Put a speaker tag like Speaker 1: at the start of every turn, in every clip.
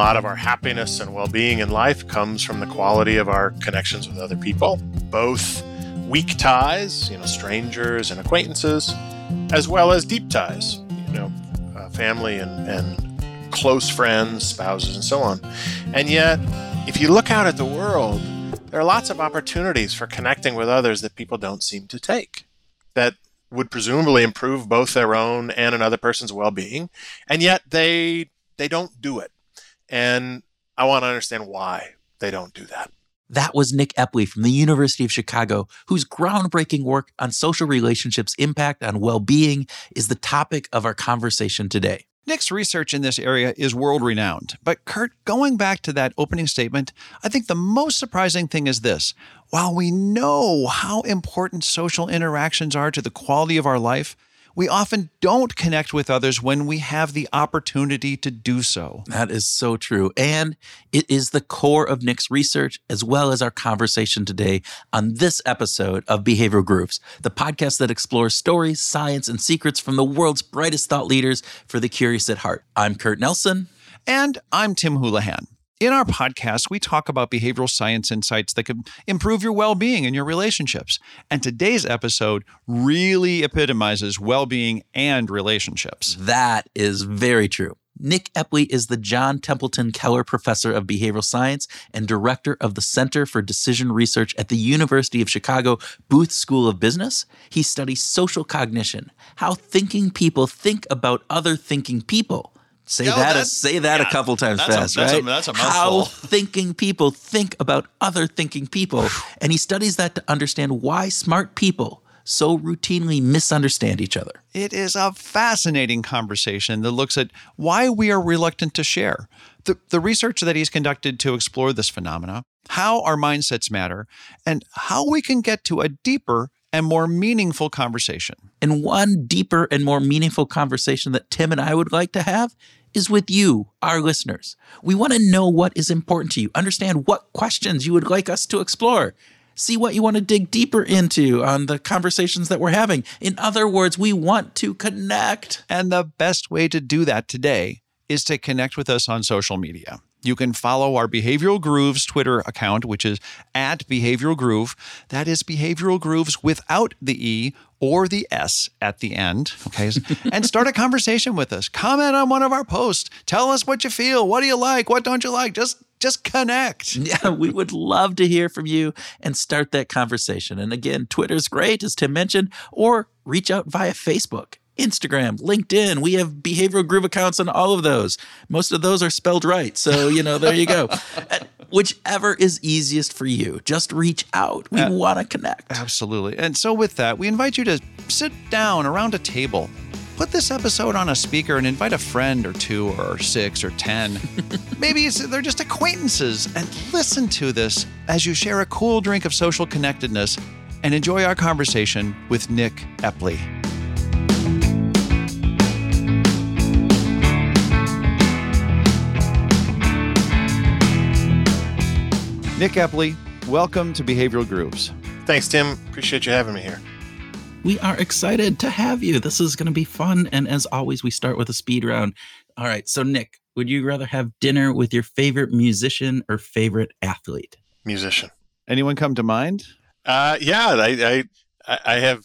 Speaker 1: lot of our happiness and well being in life comes from the quality of our connections with other people, both weak ties, you know, strangers and acquaintances, as well as deep ties, you know, uh, family and, and close friends, spouses, and so on. And yet, if you look out at the world, there are lots of opportunities for connecting with others that people don't seem to take, that would presumably improve both their own and another person's well-being, and yet they they don't do it. And I want to understand why they don't do that.
Speaker 2: That was Nick Epley from the University of Chicago, whose groundbreaking work on social relationships' impact on well being is the topic of our conversation today.
Speaker 3: Nick's research in this area is world renowned. But, Kurt, going back to that opening statement, I think the most surprising thing is this. While we know how important social interactions are to the quality of our life, we often don't connect with others when we have the opportunity to do so.
Speaker 2: That is so true. And it is the core of Nick's research, as well as our conversation today on this episode of Behavioral Grooves, the podcast that explores stories, science, and secrets from the world's brightest thought leaders for the curious at heart. I'm Kurt Nelson.
Speaker 3: And I'm Tim Houlihan. In our podcast, we talk about behavioral science insights that can improve your well being and your relationships. And today's episode really epitomizes well being and relationships.
Speaker 2: That is very true. Nick Epley is the John Templeton Keller Professor of Behavioral Science and Director of the Center for Decision Research at the University of Chicago Booth School of Business. He studies social cognition, how thinking people think about other thinking people. Say
Speaker 3: No,
Speaker 2: that. A, say that
Speaker 3: yeah,
Speaker 2: a couple times
Speaker 3: a-
Speaker 2: fast,
Speaker 3: a-
Speaker 2: right?
Speaker 3: that's a
Speaker 2: How thinking people think about other thinking people, and he studies that to understand why smart people so routinely misunderstand each other.
Speaker 3: It is a fascinating conversation that looks at why we are reluctant to share. The, the research that he's conducted to explore this phenomena, how our mindsets matter, and how we can get to a deeper and more meaningful conversation.
Speaker 2: And one deeper and more meaningful conversation that Tim and I would like to have is with you, our listeners. We want to know what is important to you, understand what questions you would like us to explore, see what you want to dig deeper into on the conversations that we're having. In other words, we want to connect.
Speaker 3: And the best way to do that today is to connect with us on social media. You can follow our Behavioral Grooves Twitter account, which is at Behavioral Groove. That is Behavioral Grooves without the E or the S at the end. Okay. and start a conversation with us. Comment on one of our posts. Tell us what you feel. What do you like? What don't you like? Just just connect.
Speaker 2: Yeah, we would love to hear from you and start that conversation. And again, Twitter's great, as Tim mentioned, or reach out via Facebook. Instagram, LinkedIn. We have behavioral groove accounts on all of those. Most of those are spelled right. So, you know, there you go. Uh, whichever is easiest for you, just reach out. We uh, want to connect.
Speaker 3: Absolutely. And so, with that, we invite you to sit down around a table. Put this episode on a speaker and invite a friend or two or six or 10. Maybe it's, they're just acquaintances and listen to this as you share a cool drink of social connectedness and enjoy our conversation with Nick Epley. Nick Epley, welcome to Behavioral Grooves.
Speaker 1: Thanks, Tim. Appreciate you having me here.
Speaker 2: We are excited to have you. This is going to be fun. And as always, we start with a speed round. All right. So, Nick, would you rather have dinner with your favorite musician or favorite athlete?
Speaker 1: Musician.
Speaker 3: Anyone come to mind?
Speaker 1: Uh, yeah, I, I I have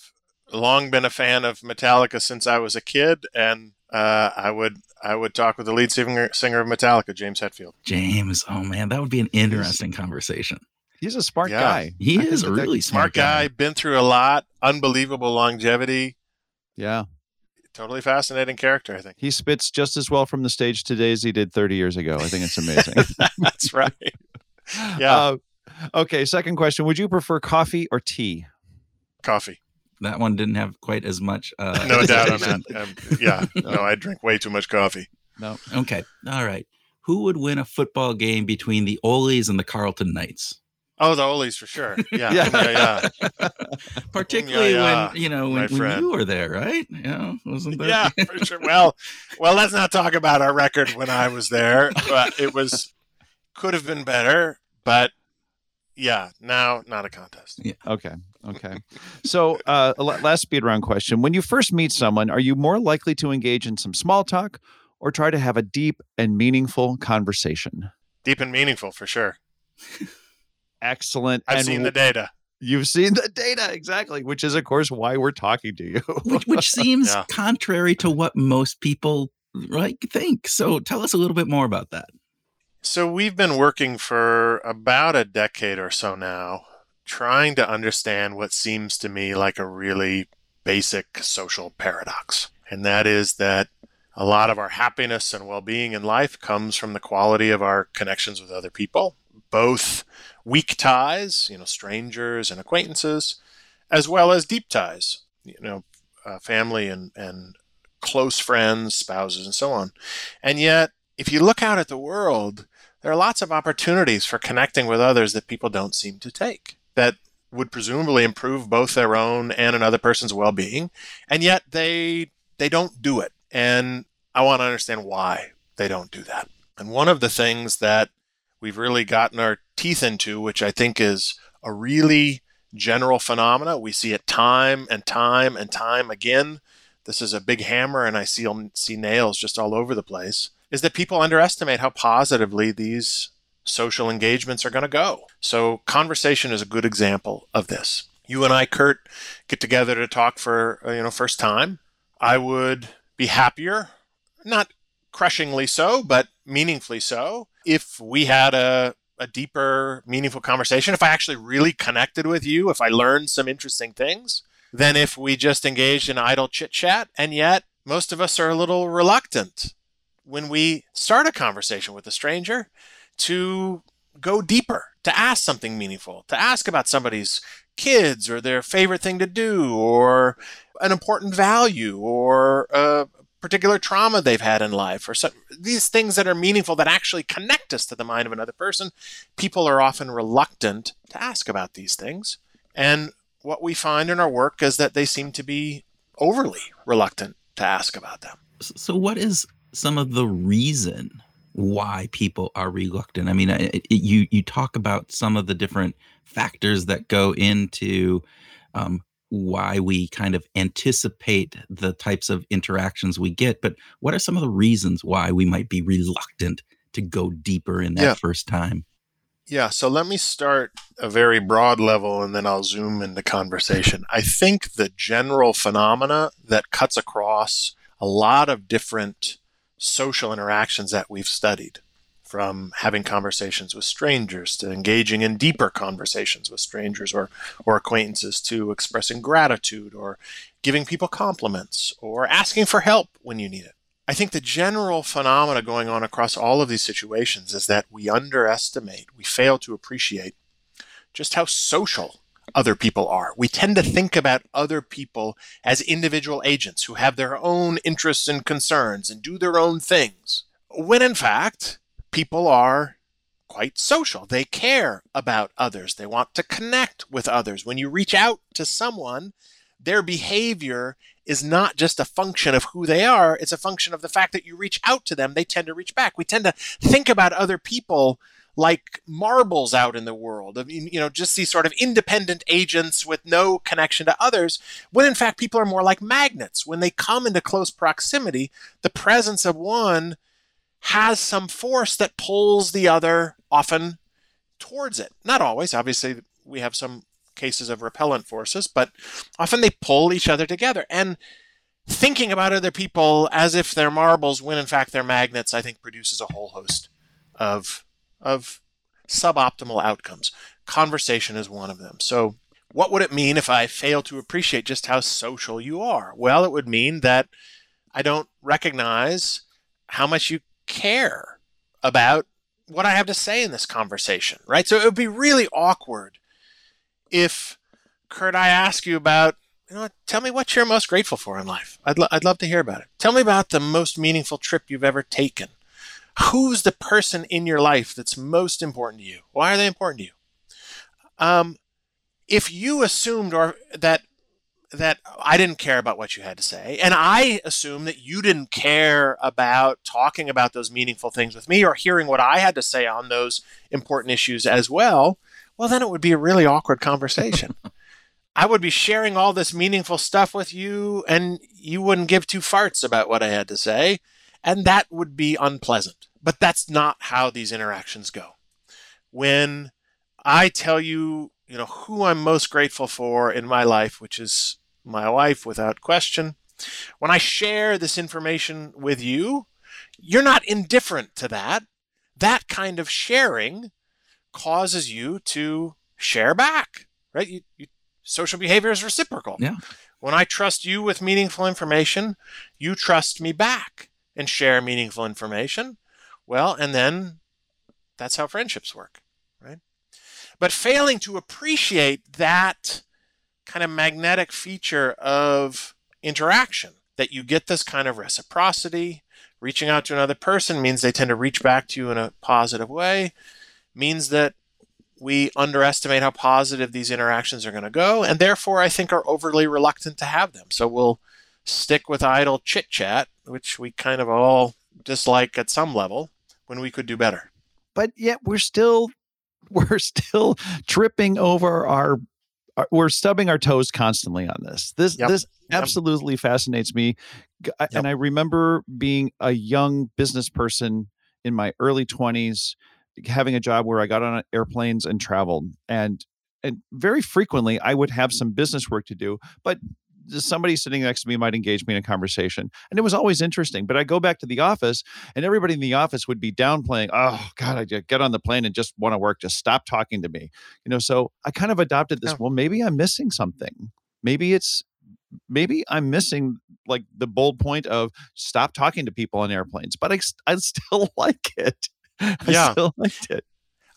Speaker 1: long been a fan of Metallica since I was a kid, and uh, I would I would talk with the lead singer singer of Metallica, James Hetfield.
Speaker 2: James. Oh, man. That would be an interesting conversation.
Speaker 3: He's a smart
Speaker 1: Yeah.
Speaker 3: guy.
Speaker 2: He
Speaker 3: I
Speaker 2: is a
Speaker 3: that- that-
Speaker 2: really
Speaker 1: Smart guy, been through a lot, unbelievable longevity,
Speaker 3: Yeah.
Speaker 1: totally fascinating character. I think
Speaker 3: He spits just as well from the stage today as he did 30 years ago. I think it's amazing.
Speaker 1: that's right. Yeah,
Speaker 3: Uh, okay. Second question Would you prefer coffee or tea?
Speaker 1: coffee,
Speaker 2: That one didn't have quite as much. Uh,
Speaker 1: no doubt on
Speaker 2: hesitation.
Speaker 1: that. Um, yeah, no, I drink way too much coffee.
Speaker 3: No.
Speaker 2: Okay. All right. Who would win a football game between the Oles and the Carleton Knights?
Speaker 1: Oh, the Oles for sure. Yeah,
Speaker 3: Yeah.
Speaker 1: yeah, yeah.
Speaker 2: Particularly
Speaker 1: yeah,
Speaker 2: when you know when, when you were there, right? You know, wasn't that?
Speaker 1: yeah, for sure. Well, well, let's not talk about our record when I was there. But it was could have been better, but yeah, now not a contest. Yeah.
Speaker 3: Okay. Okay. So, uh, last speed round question. When you first meet someone, are you more likely to engage in some small talk or try to have a deep and meaningful conversation?
Speaker 1: Deep and meaningful for sure.
Speaker 3: Excellent.
Speaker 1: I've
Speaker 3: And
Speaker 1: seen the data.
Speaker 3: You've seen the data, exactly, which is, of course, why we're talking to you.
Speaker 2: which, which seems
Speaker 1: Yeah.
Speaker 2: contrary to what most people like think. So tell us a little bit more about that.
Speaker 1: So we've been working for about a decade or so now, trying to understand what seems to me like a really basic social paradox. And that is that a lot of our happiness and well being in life comes from the quality of our connections with other people, both weak ties, you know, strangers and acquaintances, as well as deep ties, you know, uh, family and, and close friends, spouses, and so on. And yet, if you look out at the world, there are lots of opportunities for connecting with others that people don't seem to take that would presumably improve both their own and another person's well-being and yet they they don't do it. And i want to understand why they don't do that. And one of the things that we've really gotten our teeth into which i think is a really general phenomena we see it time and time and time again. This is a big hammer and i see see nails just all over the place is that people underestimate how positively these social engagements are going to go. So, conversation is a good example of this. You and I, Kurt, get together to talk for uh, you know first time. I would be happier, not crushingly so, but meaningfully so, if we had a a deeper, meaningful conversation. If I actually really connected with you, if I learned some interesting things, than if we just engaged in idle chit chat. And yet, most of us are a little reluctant when we start a conversation with a stranger to go deeper, to ask something meaningful, to ask about somebody's kids or their favorite thing to do or an important value or a particular trauma they've had in life or some, these things that are meaningful that actually connect us to the mind of another person. People are often reluctant to ask about these things. And what we find in our work is that they seem to be overly reluctant to ask about them.
Speaker 2: So, what is some of the reason why people are reluctant? I mean, it, it, you you talk about some of the different factors that go into um, why we kind of anticipate the types of interactions we get, but what are some of the reasons why we might be reluctant to go deeper in that
Speaker 1: Yeah.
Speaker 2: first time?
Speaker 1: Yeah, so let me start a very broad level and then I'll zoom into conversation. I think the general phenomena that cuts across a lot of different social interactions that we've studied, from having conversations with strangers to engaging in deeper conversations with strangers or, or acquaintances to expressing gratitude or giving people compliments or asking for help when you need it. I think the general phenomena going on across all of these situations is that we underestimate, we fail to appreciate just how social other people are. We tend to think about other people as individual agents who have their own interests and concerns and do their own things, when in fact, people are quite social. They care about others, they want to connect with others. When you reach out to someone, their behavior is not just a function of who they are, it's a function of the fact that you reach out to them, they tend to reach back. We tend to think about other people like marbles out in the world. I mean, you know, just these sort of independent agents with no connection to others, when in fact people are more like magnets. When they come into close proximity, the presence of one has some force that pulls the other often towards it. Not always, obviously, we have some cases of repellent forces, but often they pull each other together. And thinking about other people as if they're marbles when in fact they're magnets, I think produces a whole host of of suboptimal outcomes. Conversation is one of them. So, what would it mean if I fail to appreciate just how social you are? Well, it would mean that I don't recognize how much you care about what I have to say in this conversation, right? So, it would be really awkward if, Kurt, I ask you about, you know, tell me what you're most grateful for in life. I'd, lo- I'd love to hear about it. Tell me about the most meaningful trip you've ever taken who's the person in your life that's most important to you? Why are they important to you? Um, if you assumed or that that I didn't care about what you had to say, and I assume that you didn't care about talking about those meaningful things with me or hearing what I had to say on those important issues as well, well, then it would be a really awkward conversation. I would be sharing all this meaningful stuff with you, and you wouldn't give two farts about what I had to say And that would be unpleasant. But that's not how these interactions go. When I tell you, you know, who I'm most grateful for in my life, which is my wife without question, when I share this information with you, you're not indifferent to that. That kind of sharing causes you to share back, right? You, you, social behavior is reciprocal.
Speaker 2: Yeah.
Speaker 1: When I trust you with meaningful information, you trust me back and share meaningful information. Well, and then that's how friendships work, right? But failing to appreciate that kind of magnetic feature of interaction, that you get this kind of reciprocity, reaching out to another person means they tend to reach back to you in a positive way, means that we underestimate how positive these interactions are going to go, and therefore I think are overly reluctant to have them. So we'll stick with idle chit chat, which we kind of all dislike at some level, when we could do better.
Speaker 3: But yet we're still we're still tripping over our, our we're stubbing our toes constantly on this. This
Speaker 1: Yep.
Speaker 3: this
Speaker 1: Yep.
Speaker 3: absolutely fascinates me. I- And I remember being a young business person in my early 20s having a job where I got on airplanes and traveled and and very frequently I would have some business work to do, but somebody sitting next to me might engage me in a conversation and it was always interesting but i go back to the office and everybody in the office would be downplaying oh god i just get on the plane and just want to work just stop talking to me you know so i kind of adopted this
Speaker 1: Yeah.
Speaker 3: well maybe i'm missing something maybe it's maybe i'm missing like the bold point of stop talking to people on airplanes but I, I still like it i
Speaker 1: Yeah.
Speaker 3: still liked it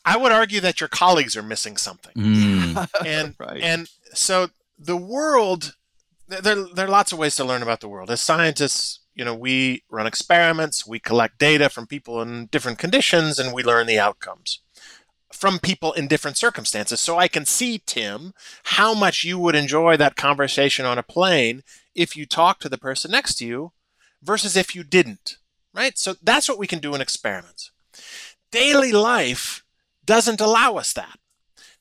Speaker 1: I would argue that your colleagues are missing something.
Speaker 2: Mm.
Speaker 1: and
Speaker 3: right
Speaker 1: and so the world there, there are lots of ways to learn about the world. As scientists you know we run experiments we collect data from people in different conditions and we learn the outcomes from people in different circumstances. So i can see tim how much you would enjoy that conversation on a plane if you talked to the person next to you versus if you didn't right? So that's what we can do in experiments. Daily life doesn't allow us that.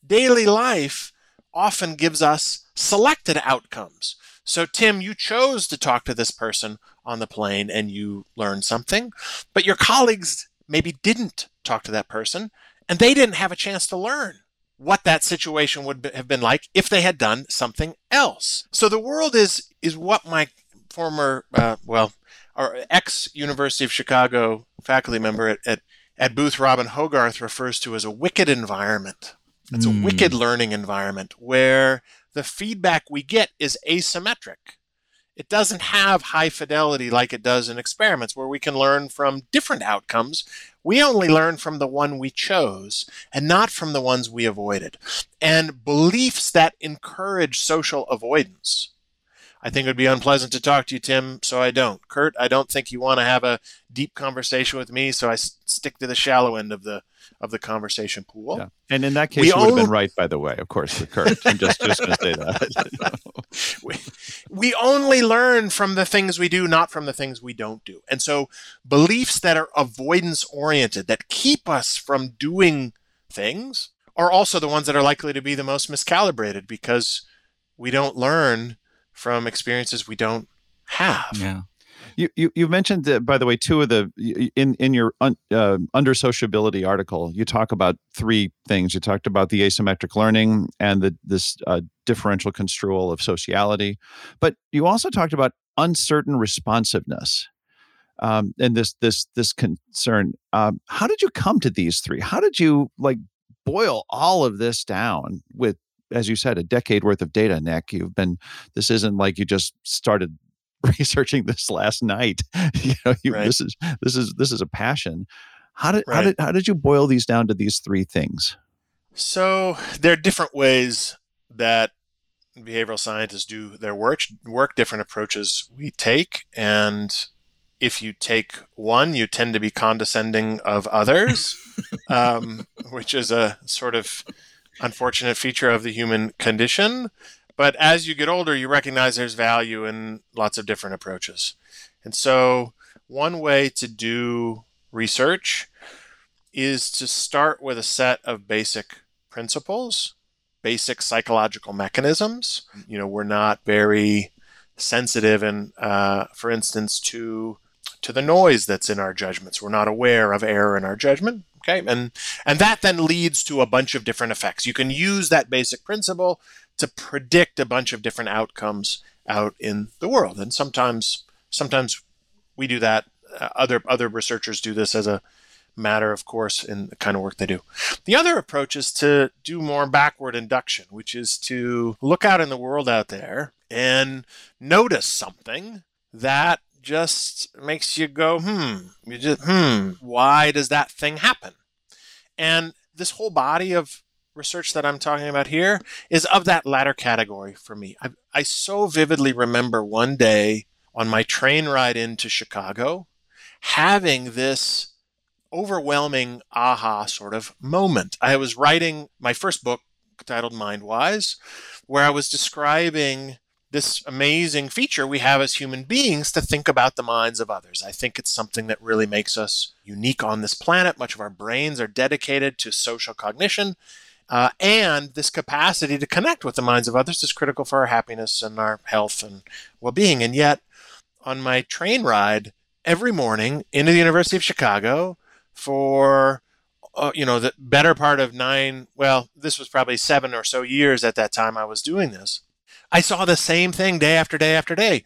Speaker 1: Daily life often gives us selected outcomes. So, Tim, you chose to talk to this person on the plane and you learned something, but your colleagues maybe didn't talk to that person and they didn't have a chance to learn what that situation would have been like if they had done something else. So the world is is what my former uh, well our ex University of Chicago faculty member at, at at Booth Robin Hogarth refers to as a wicked environment. It's a
Speaker 2: Mm.
Speaker 1: wicked learning environment where the feedback we get is asymmetric. It doesn't have high fidelity like it does in experiments where we can learn from different outcomes. We only learn from the one we chose and not from the ones we avoided. And beliefs that encourage social avoidance. I think it would be unpleasant to talk to you, Tim, so I don't. Kurt, I don't think you want to have a deep conversation with me, so I stick to the shallow end of the of the conversation pool.
Speaker 3: Yeah. And in that case,
Speaker 1: We
Speaker 3: you would have been right, by the way, of course, Kurt. I'm just, just going to say that.
Speaker 1: we, we only learn from the things we do, not from the things we don't do. And so beliefs that are avoidance oriented, that keep us from doing things, are also the ones that are likely to be the most miscalibrated because we don't learn from experiences we don't have.
Speaker 2: Yeah.
Speaker 3: You, you you mentioned that by the way two of the in in your un, uh, under sociability article you talk about three things. You talked about the asymmetric learning and the this uh, differential construal of sociality but you also talked about uncertain responsiveness um, and this this this concern. Um, how did you come to these three? How did you like boil all of this down with as you said a decade worth of data nick? You've been this isn't like you just started researching this last night. you know, you,
Speaker 1: Right.
Speaker 3: this is this is this is a passion. How did how did how did you boil these down to these three things?
Speaker 1: So there are different ways that behavioral scientists do their work, work different approaches we take, and if you take one, you tend to be condescending of others, um, which is a sort of unfortunate feature of the human condition. But as you get older, you recognize there's value in lots of different approaches. And so, one way to do research is to start with a set of basic principles, basic psychological mechanisms. You know, we're not very sensitive, and uh, for instance, to to the noise that's in our judgments. We're not aware of error in our judgment. Okay. And and that then leads to a bunch of different effects. You can use that basic principle to predict a bunch of different outcomes out in the world. And sometimes sometimes we do that. Uh, other other researchers do this as a matter, of course, in the kind of work they do. The other approach is to do more backward induction, which is to look out in the world out there and notice something that just makes you go, hmm, you just, hmm, why does that thing happen? And this whole body of research that I'm talking about here is of that latter category for me. I, I so vividly remember one day on my train ride into Chicago having this overwhelming aha sort of moment. I was writing my first book titled Mindwise, where I was describing this amazing feature we have as human beings to think about the minds of others. I think it's something that really makes us unique on this planet. Much of our brains are dedicated to social cognition. Uh, and this capacity to connect with the minds of others is critical for our happiness and our health and well being. And yet, on my train ride every morning into the University of Chicago for uh, you know the better part of nine well this was probably seven or so years at that time i was doing this I saw the same thing day after day after day.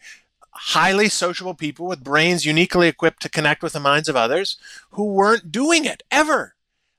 Speaker 1: Highly sociable people with brains uniquely equipped to connect with the minds of others who weren't doing it ever.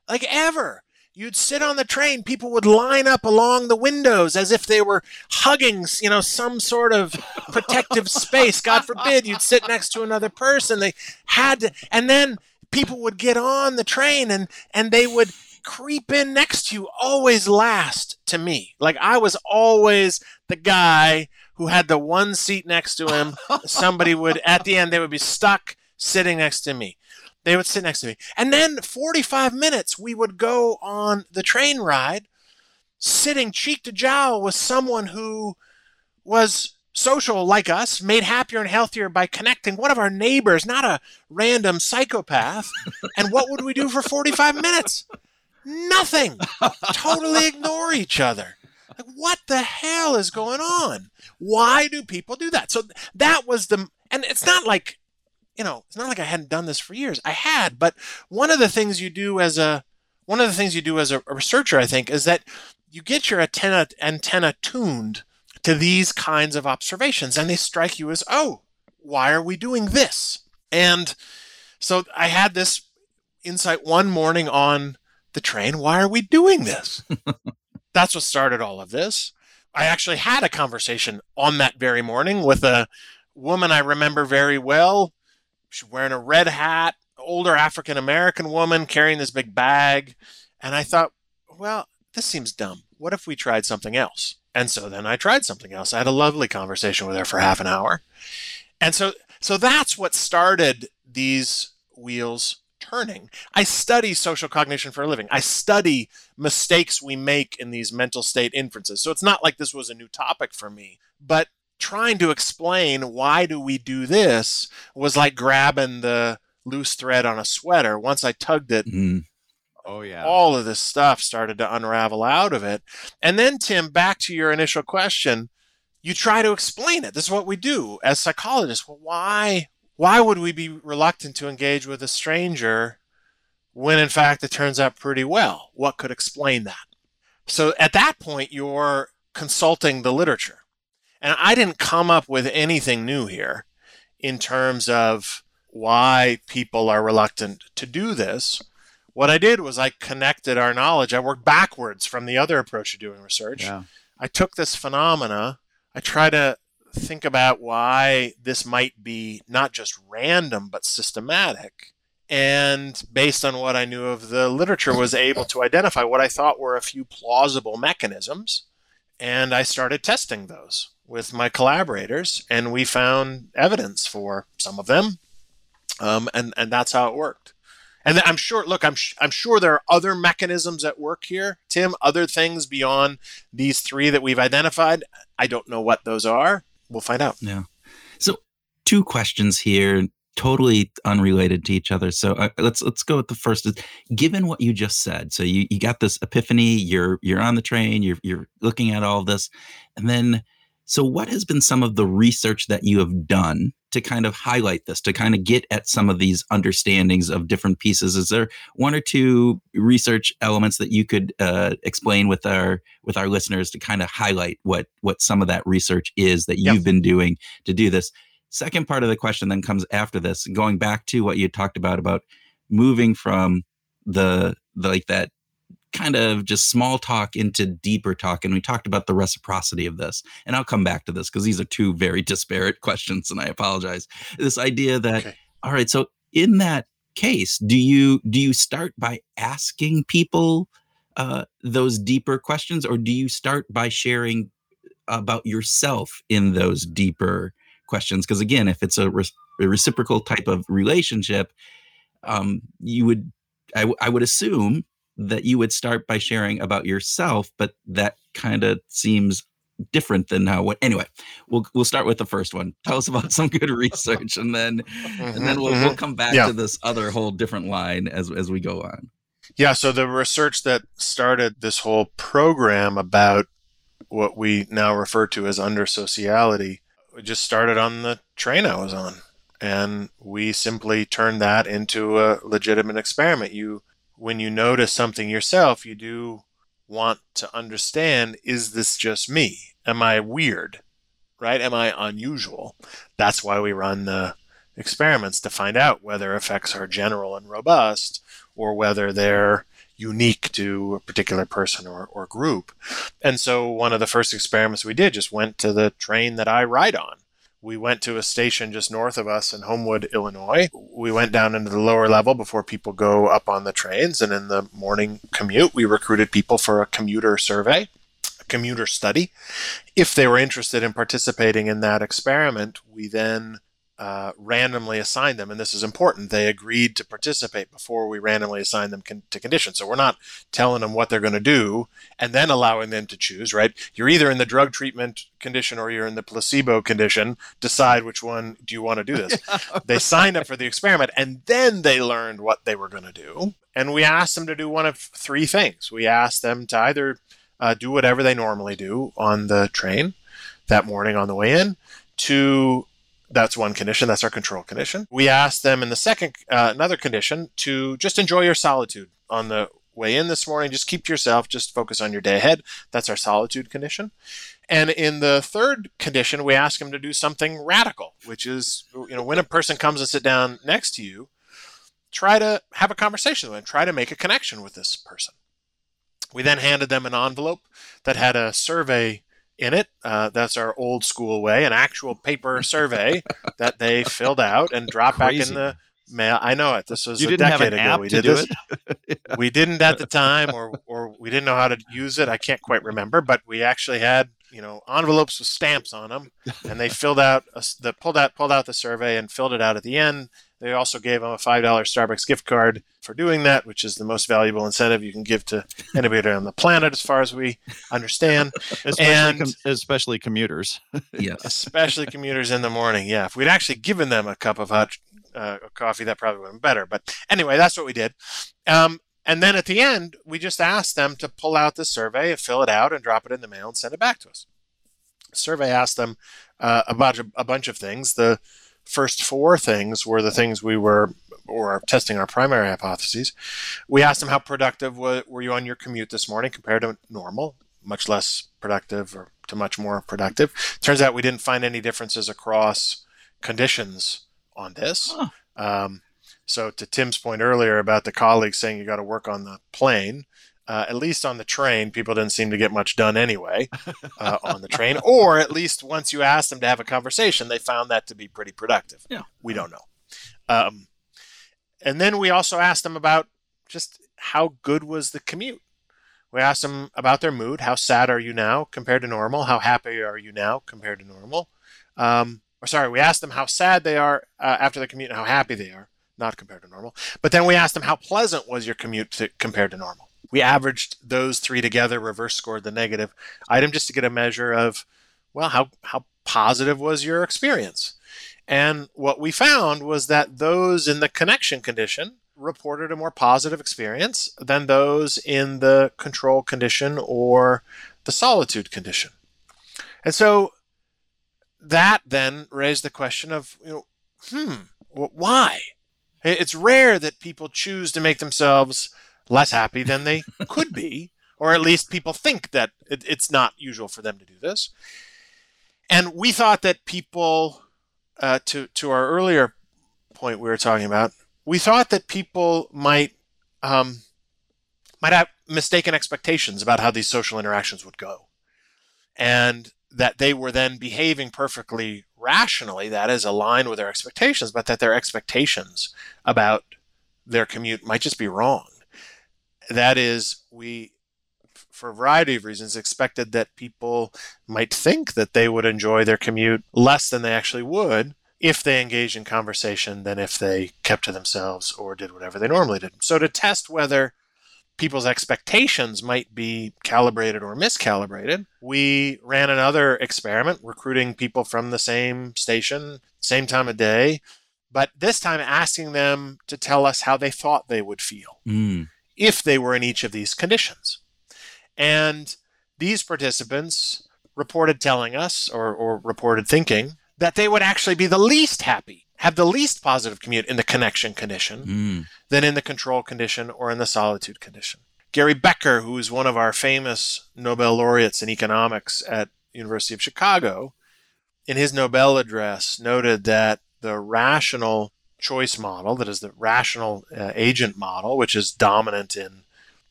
Speaker 1: Like ever. You'd sit on the train, people would line up along the windows as if they were hugging, you know, some sort of protective space. God forbid you'd sit next to another person. They had to, and then people would get on the train and and they would creep in next to you always last to me. Like I was always the guy who had the one seat next to him. Somebody would, at the end, they would be stuck sitting next to me. They would sit next to me. And then 45 minutes, we would go on the train ride, sitting cheek to jowl with someone who was social like us, made happier and healthier by connecting one of our neighbors, not a random psychopath. and what would we do for 45 minutes? Nothing. totally ignore each other. Like, what the hell is going on? Why do people do that? So that was the, and it's not like, you know, it's not like I hadn't done this for years. I had, but one of the things you do as a, one of the things you do as a, researcher, I think, is that you get your antenna antenna tuned to these kinds of observations, and they strike you as, oh, why are we doing this? And so I had this insight one morning on the train. Why are we doing this? That's what started all of this. I actually had a conversation on that very morning with a woman I remember very well. She's wearing a red hat, older African American woman carrying this big bag. And I thought, well, this seems dumb. What if we tried something else? And so then I tried something else. I had a lovely conversation with her for half an hour. And so so that's what started these wheels turning. I study social cognition for a living. I study mistakes we make in these mental state inferences. So it's not like this was a new topic for me, but trying to explain why do we do this was like grabbing the loose thread on a sweater. Once I tugged it,
Speaker 3: mm. oh yeah,
Speaker 1: all of this stuff started to unravel out of it. And then Tim, back to your initial question, you try to explain it. This is what we do as psychologists. Well, why why would we be reluctant to engage with a stranger when in fact it turns out pretty well? What could explain that? So at that point, you're consulting the literature. And I didn't come up with anything new here in terms of why people are reluctant to do this. What I did was I connected our knowledge. I worked backwards from the other approach to doing research.
Speaker 3: Yeah.
Speaker 1: I took this phenomena, I try to think about why this might be not just random but systematic and based on what i knew of the literature was able to identify what i thought were a few plausible mechanisms and i started testing those with my collaborators and we found evidence for some of them um, and and that's how it worked and i'm sure look i'm i'm sure there are other mechanisms at work here tim other things beyond these three that we've identified i don't know what those are we'll find out.
Speaker 2: Yeah. So two questions here, totally unrelated to each other. So uh, let's let's go with the first. Given what you just said, so you, you got this epiphany. You're you're on the train. You're you're looking at all this, and then So, what has been some of the research that you have done to kind of highlight this, to kind of get at some of these understandings of different pieces? Is there one or two research elements that you could uh, explain with our with our listeners to kind of highlight what what some of that research is that you've yep. been doing to do this? Second part of the question then comes after this, going back to what you talked about about moving from the, the like that kind of just small talk into deeper talk. And we talked about the reciprocity of this. And I'll come back to this because these are two very disparate questions. And I apologize. This idea that, okay. all right, so in that case, do you do you start by asking people uh, those deeper questions, or do you start by sharing about yourself in those deeper questions? Because again, if it's a, re- a reciprocal type of relationship, um, you would I, w- I would assume that you would start by sharing about yourself, but that kind of seems different than how what anyway we'll we'll start with the first one tell us about some good research and then mm-hmm, and then we'll, mm-hmm. we'll come back yeah. to this other whole different line as as we go on
Speaker 1: yeah so the research that started this whole program about what we now refer to as under sociality just started on the train i was on and we simply turned that into a legitimate experiment you when you notice something yourself, you do want to understand is this just me? Am I weird? Right? Am I unusual? That's why we run the experiments to find out whether effects are general and robust or whether they're unique to a particular person or, or group. And so one of the first experiments we did just went to the train that I ride on we went to a station just north of us in Homewood, Illinois. We went down into the lower level before people go up on the trains. And in the morning commute, we recruited people for a commuter survey, a commuter study. If they were interested in participating in that experiment, we then uh, randomly assigned them, and this is important. They agreed to participate before we randomly assigned them con- to conditions. So we're not telling them what they're going to do and then allowing them to choose. Right? You're either in the drug treatment condition or you're in the placebo condition. Decide which one do you want to do this. they signed up for the experiment, and then they learned what they were going to do. And we asked them to do one of three things. We asked them to either uh, do whatever they normally do on the train that morning on the way in, to that's one condition. That's our control condition. We asked them in the second, uh, another condition, to just enjoy your solitude on the way in this morning. Just keep to yourself. Just focus on your day ahead. That's our solitude condition. And in the third condition, we ask them to do something radical, which is, you know, when a person comes and sit down next to you, try to have a conversation with them, try to make a connection with this person. We then handed them an envelope that had a survey in it. Uh, that's our old school way, an actual paper survey that they filled out and dropped Crazy. back in the mail. I know it. This was
Speaker 3: you
Speaker 1: a decade ago.
Speaker 3: We
Speaker 1: did
Speaker 3: this.
Speaker 1: yeah. We didn't at the time, or or we didn't know how to use it. I can't quite remember, but we actually had you know envelopes with stamps on them, and they filled out a, the pulled out pulled out the survey and filled it out at the end. They also gave them a $5 Starbucks gift card for doing that, which is the most valuable incentive you can give to anybody on the planet, as far as we understand.
Speaker 3: especially, and, com- especially commuters.
Speaker 2: yes.
Speaker 1: Especially commuters in the morning. Yeah. If we'd actually given them a cup of hot uh, coffee, that probably would have been better. But anyway, that's what we did. Um, and then at the end, we just asked them to pull out the survey and fill it out and drop it in the mail and send it back to us. The survey asked them uh, about a, a bunch of things. The first four things were the things we were or testing our primary hypotheses. We asked them how productive were you on your commute this morning compared to normal, much less productive or to much more productive. Turns out we didn't find any differences across conditions on this. Huh. Um, so to Tim's point earlier about the colleagues saying you got to work on the plane, uh, at least on the train, people didn't seem to get much done anyway uh, on the train. Or at least once you asked them to have a conversation, they found that to be pretty productive.
Speaker 2: Yeah.
Speaker 1: We don't know. Um, and then we also asked them about just how good was the commute. We asked them about their mood. How sad are you now compared to normal? How happy are you now compared to normal? Um, or sorry, we asked them how sad they are uh, after the commute and how happy they are, not compared to normal. But then we asked them how pleasant was your commute to, compared to normal we averaged those three together, reverse scored the negative item just to get a measure of, well, how, how positive was your experience? And what we found was that those in the connection condition reported a more positive experience than those in the control condition or the solitude condition. And so that then raised the question of, you know, hmm, why? It's rare that people choose to make themselves less happy than they could be, or at least people think that it, it's not usual for them to do this. And we thought that people, uh, to to our earlier point we were talking about, we thought that people might um, might have mistaken expectations about how these social interactions would go, and that they were then behaving perfectly rationally, that is aligned with their expectations, but that their expectations about their commute might just be wrong. That is, we, for a variety of reasons, expected that people might think that they would enjoy their commute less than they actually would if they engaged in conversation than if they kept to themselves or did whatever they normally did. So, to test whether people's expectations might be calibrated or miscalibrated. We ran another experiment recruiting people from the same station, same time of day, but this time asking them to tell us how they thought they would feel mm. If they were in each of these conditions. And these participants reported telling us or, or reported thinking that they would actually be the least happy have the least positive commute in the connection condition mm. than in the control condition or in the solitude condition. Gary Becker, who is one of our famous Nobel laureates in economics at University of Chicago, in his Nobel address noted that the rational choice model, that is the rational uh, agent model, which is dominant in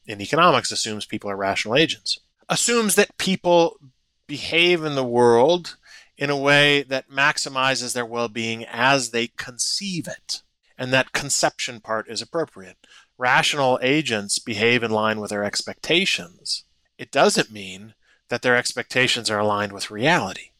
Speaker 1: in economics, assumes people are rational agents, assumes that people behave in the world in a way that maximizes their well being as they conceive it. And that conception part is appropriate. Rational agents behave in line with their expectations. It doesn't mean that their expectations are aligned with reality.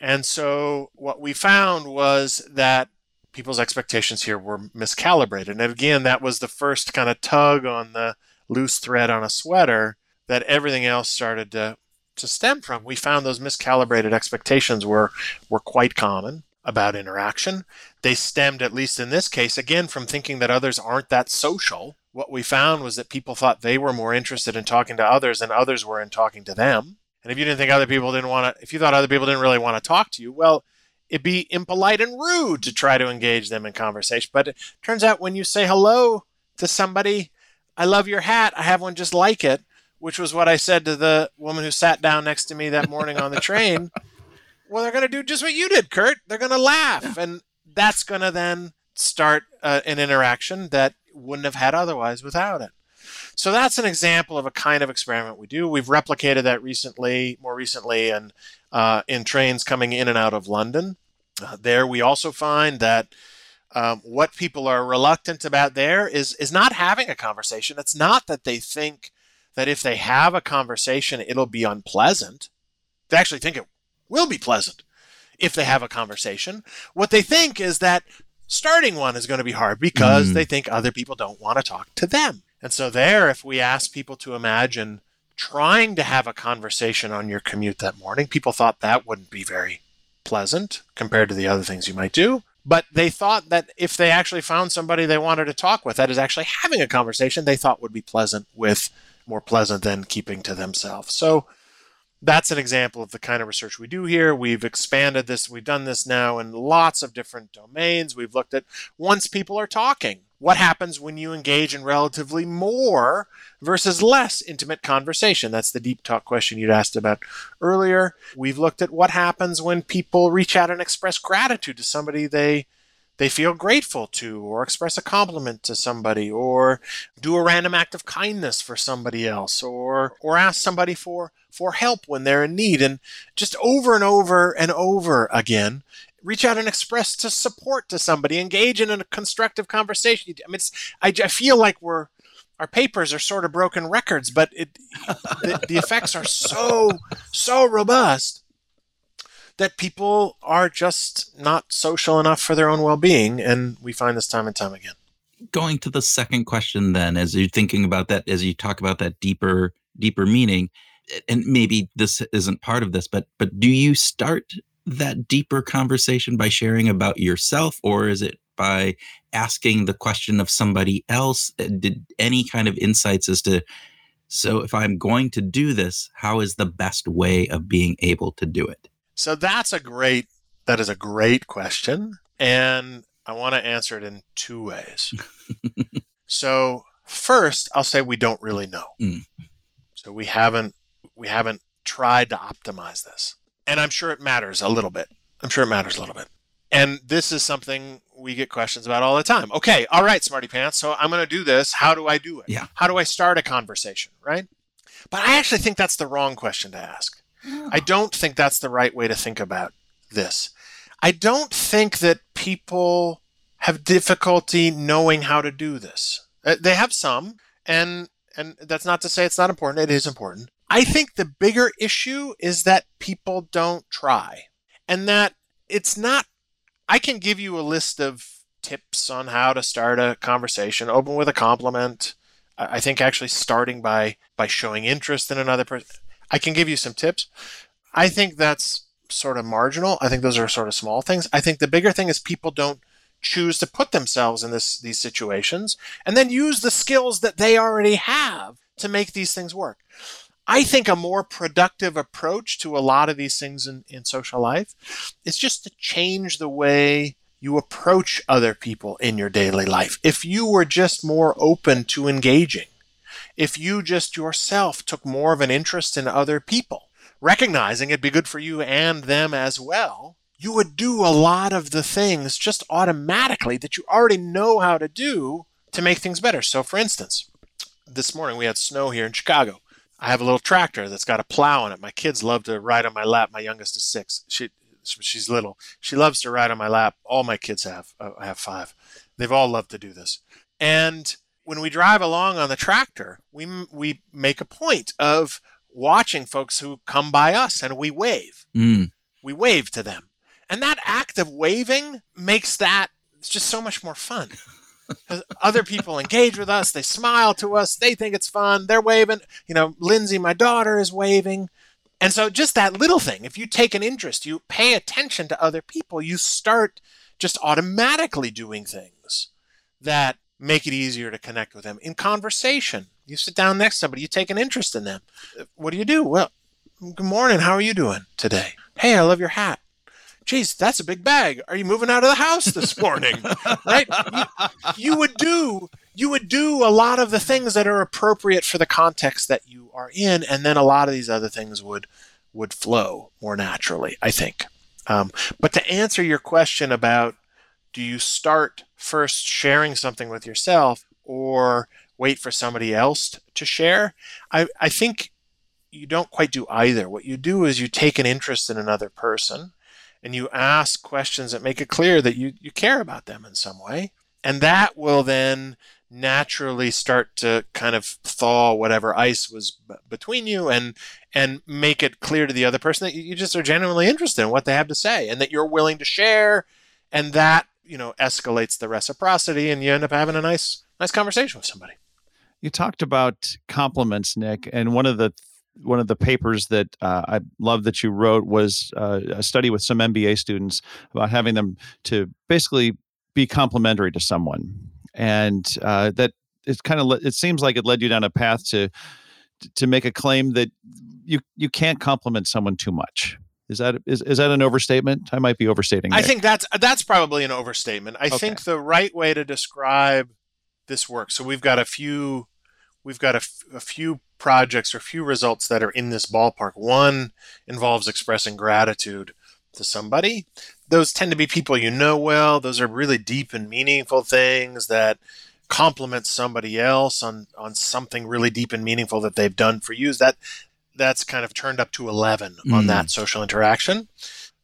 Speaker 1: And so what we found was that people's expectations here were miscalibrated. And again, that was the first kind of tug on the loose thread on a sweater that everything else started to to stem from, we found those miscalibrated expectations were were quite common about interaction. They stemmed, at least in this case, again from thinking that others aren't that social. What we found was that people thought they were more interested in talking to others than others were in talking to them. And if you didn't think other people didn't want to, if you thought other people didn't really want to talk to you, well, it'd be impolite and rude to try to engage them in conversation. But it turns out when you say hello to somebody, I love your hat, I have one just like it, which was what I said to the woman who sat down next to me that morning on the train. well, they're going to do just what you did, Kurt. They're going to laugh. And that's going to then start uh, an interaction that wouldn't have had otherwise without it. So that's an example of a kind of experiment we do. We've replicated that recently, more recently, and uh, in trains coming in and out of London. Uh, there, we also find that um, what people are reluctant about there is is not having a conversation. It's not that they think that if they have a conversation, it'll be unpleasant. They actually think it will be pleasant if they have a conversation. What they think is that starting one is going to be hard because mm. they think other people don't want to talk to them. And so, there, if we ask people to imagine trying to have a conversation on your commute that morning, people thought that wouldn't be very pleasant compared to the other things you might do. But they thought that if they actually found somebody they wanted to talk with, that is actually having a conversation they thought would be pleasant with more pleasant than keeping to themselves. So that's an example of the kind of research we do here. We've expanded this, we've done this now in lots of different domains. We've looked at once people are talking, what happens when you engage in relatively more versus less intimate conversation? That's the deep talk question you'd asked about earlier. We've looked at what happens when people reach out and express gratitude to somebody they they feel grateful to, or express a compliment to somebody, or do a random act of kindness for somebody else, or or ask somebody for for help when they're in need, and just over and over and over again, reach out and express to support to somebody, engage in a constructive conversation. I mean, I, I feel like we're our papers are sort of broken records, but it, the, the effects are so so robust that people are just not social enough for their own well being. And we find this time and time again.
Speaker 2: Going to the second question, then, as you're thinking about that, as you talk about that deeper, deeper meaning, and maybe this isn't part of this, but but do you start that deeper conversation by sharing about yourself, or is it by asking the question of somebody else? Uh, did any kind of insights as to so if I'm going to do this, how is the best way of being able to do it?
Speaker 1: So that's a great That is a great question. And I want to answer it in two ways. so, first, I'll say we don't really know.
Speaker 4: Mm.
Speaker 1: So we haven't we haven't tried to optimize this. And I'm sure it matters a little bit. I'm sure it matters a little bit. And this is something we get questions about all the time. Okay, all right, smarty pants. So I'm going to do this. How do I do it?
Speaker 4: Yeah.
Speaker 1: How do I start a conversation, right? But I actually think that's the wrong question to ask. I don't think that's the right way to think about this. I don't think that people have difficulty knowing how to do this. Uh, They have some, and and that's not to say it's not important. It is important. I think the bigger issue is that people don't try, and that it's not. I can give you a list of tips on how to start a conversation. Open with a compliment. I think actually starting by by showing interest in another person. I can give you some tips. I think that's sort of marginal. I think those are sort of small things. I think the bigger thing is people don't choose to put themselves in this these situations and then use the skills that they already have to make these things work. I think a more productive approach to a lot of these things in, in social life is just to change the way you approach other people in your daily life. If you were just more open to engaging, if you just yourself took more of an interest in other people, recognizing it'd be good for you and them as well, you would do a lot of the things just automatically that you already know how to do to make things better. So, for instance, this morning we had snow here in Chicago. I have a little tractor that's got a plow on it. My kids love to ride on my lap. My youngest is six. She she's little. She loves to ride on my lap. All my kids have. Uh, I have five. They've all loved to do this. And when we drive along on the tractor, we we make a point of watching folks who come by us and we wave.
Speaker 4: Mm.
Speaker 1: We wave to them. And that act of waving makes that it's just so much more fun. Other people engage with us, they smile to us, they think it's fun, they're waving. You know, Lindsay, my daughter, is waving. And so just that little thing, if you take an interest, you pay attention to other people, you start just automatically doing things that make it easier to connect with them. In conversation, you sit down next to somebody, you take an interest in them. What do you do? Well, good morning. How are you doing today? Hey, I love your hat. Geez, that's a big bag. Are you moving out of the house this morning? right? You, you would do you would do a lot of the things that are appropriate for the context that you are in, and then a lot of these other things would would flow more naturally. I think. Um, but to answer your question about do you start first sharing something with yourself or wait for somebody else to share? I, I think you don't quite do either. What you do is you take an interest in another person and you ask questions that make it clear that you, you care about them in some way. And that will then naturally start to kind of thaw whatever ice was b- between you and and make it clear to the other person that you just are genuinely interested in what they have to say and that you're willing to share and that you know escalates the reciprocity and you end up having a nice nice conversation with somebody
Speaker 3: You talked about compliments, Nick, and one of the one of the papers that uh, I love that you wrote was uh, a study with some MBA students about having them to basically be complimentary to someone, and uh, that it's kind of it seems like it led you down a path to to make a claim that you you can't compliment someone too much. Is that is, is that an overstatement? I might be overstating.
Speaker 1: I think that's that's probably an overstatement. I
Speaker 3: Okay.
Speaker 1: think the right way to describe this work. So we've got a few, we've got a, f- a few projects or a few results that are in this ballpark. One involves expressing gratitude to somebody. Those tend to be people you know well. Those are really deep and meaningful things that compliment somebody else on on something really deep and meaningful that they've done for you. That that's kind of turned up to 11 on
Speaker 4: Mm.
Speaker 1: that social interaction.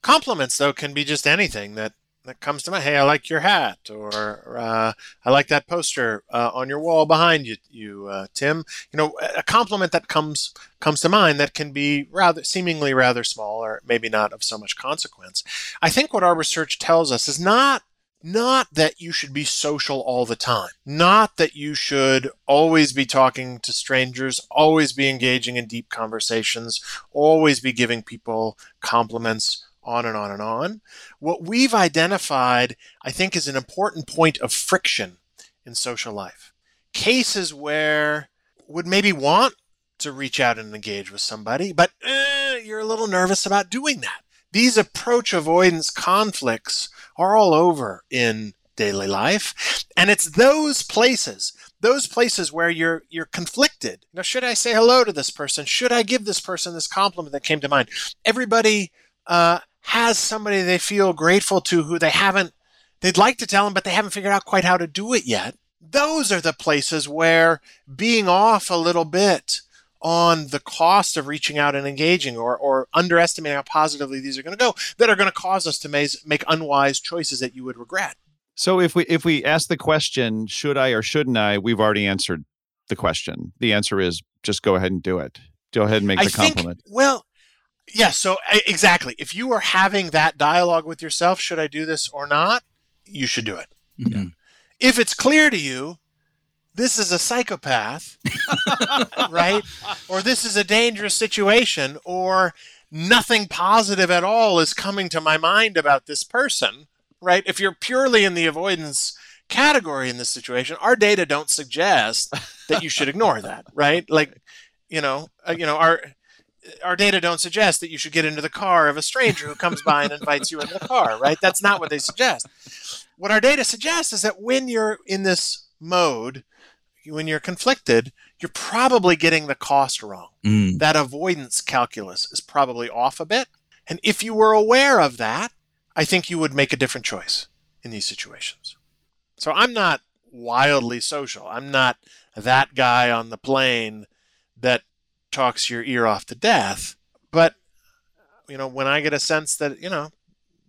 Speaker 1: Compliments, though, can be just anything that, that comes to mind. Hey, I like your hat, or uh, I like that poster uh, on your wall behind you, you uh, Tim. You know, a compliment that comes comes to mind that can be rather seemingly rather small, or maybe not of so much consequence. I think what our research tells us is not not that you should be social all the time. Not that you should always be talking to strangers, always be engaging in deep conversations, always be giving people compliments, on and on and on. What we've identified, I think, is an important point of friction in social life. Cases where would maybe want to reach out and engage with somebody, but eh, you're a little nervous about doing that. These approach avoidance conflicts are all over in daily life. And it's those places, those places where you're you're conflicted. Know, should I say hello to this person? Should I give this person this compliment that came to mind? Everybody uh, has somebody they feel grateful to who they haven't they'd like to tell them, but they haven't figured out quite how to do it yet. Those are the places where being off a little bit on the cost of reaching out and engaging or, or underestimating how positively these are going to go that are going to cause us to make, make unwise choices that you would regret.
Speaker 3: So if we if we ask the question, should I or shouldn't I, we've already answered the question. The answer is just go ahead and do it. Go ahead and make
Speaker 1: I
Speaker 3: the
Speaker 1: think,
Speaker 3: compliment.
Speaker 1: Well, yeah, so exactly. If you are having that dialogue with yourself, should I do this or not? You should do it.
Speaker 2: Mm-hmm.
Speaker 1: If it's clear to you this is a psychopath, right? Or this is a dangerous situation, or nothing positive at all is coming to my mind about this person, right? If you're purely in the avoidance category in this situation, our data don't suggest that you should ignore that, right? Like, you know, uh, you know, our our data don't suggest that you should get into the car of a stranger who comes by and invites you into the car, right? That's not what they suggest. What our data suggests is that when you're in this mode when you're conflicted, you're probably getting the cost wrong.
Speaker 2: Mm.
Speaker 1: That avoidance calculus is probably off a bit. And if you were aware of that, I think you would make a different choice in these situations. So I'm not wildly social. I'm not that guy on the plane that talks your ear off to death. But, you know, when I get a sense that, you know,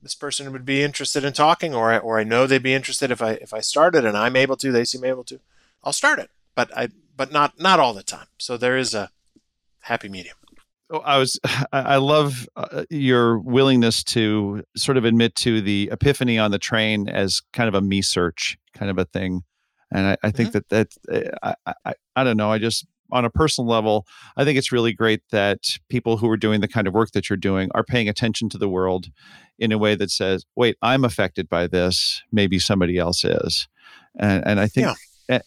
Speaker 1: this person would be interested in talking or I, or I know they'd be interested if I if I started and I'm able to, they seem able to. I'll start it, but I but not not all the time. So there is a happy medium.
Speaker 3: Oh, I was I love uh, your willingness to sort of admit to the epiphany on the train as kind of a me search kind of a thing, and I, I think mm-hmm. that that uh, I, I I don't know I just on a personal level, I think it's really great that people who are doing the kind of work that you're doing are paying attention to the world in a way that says, "Wait, I'm affected by this. Maybe somebody else is," and and I think yeah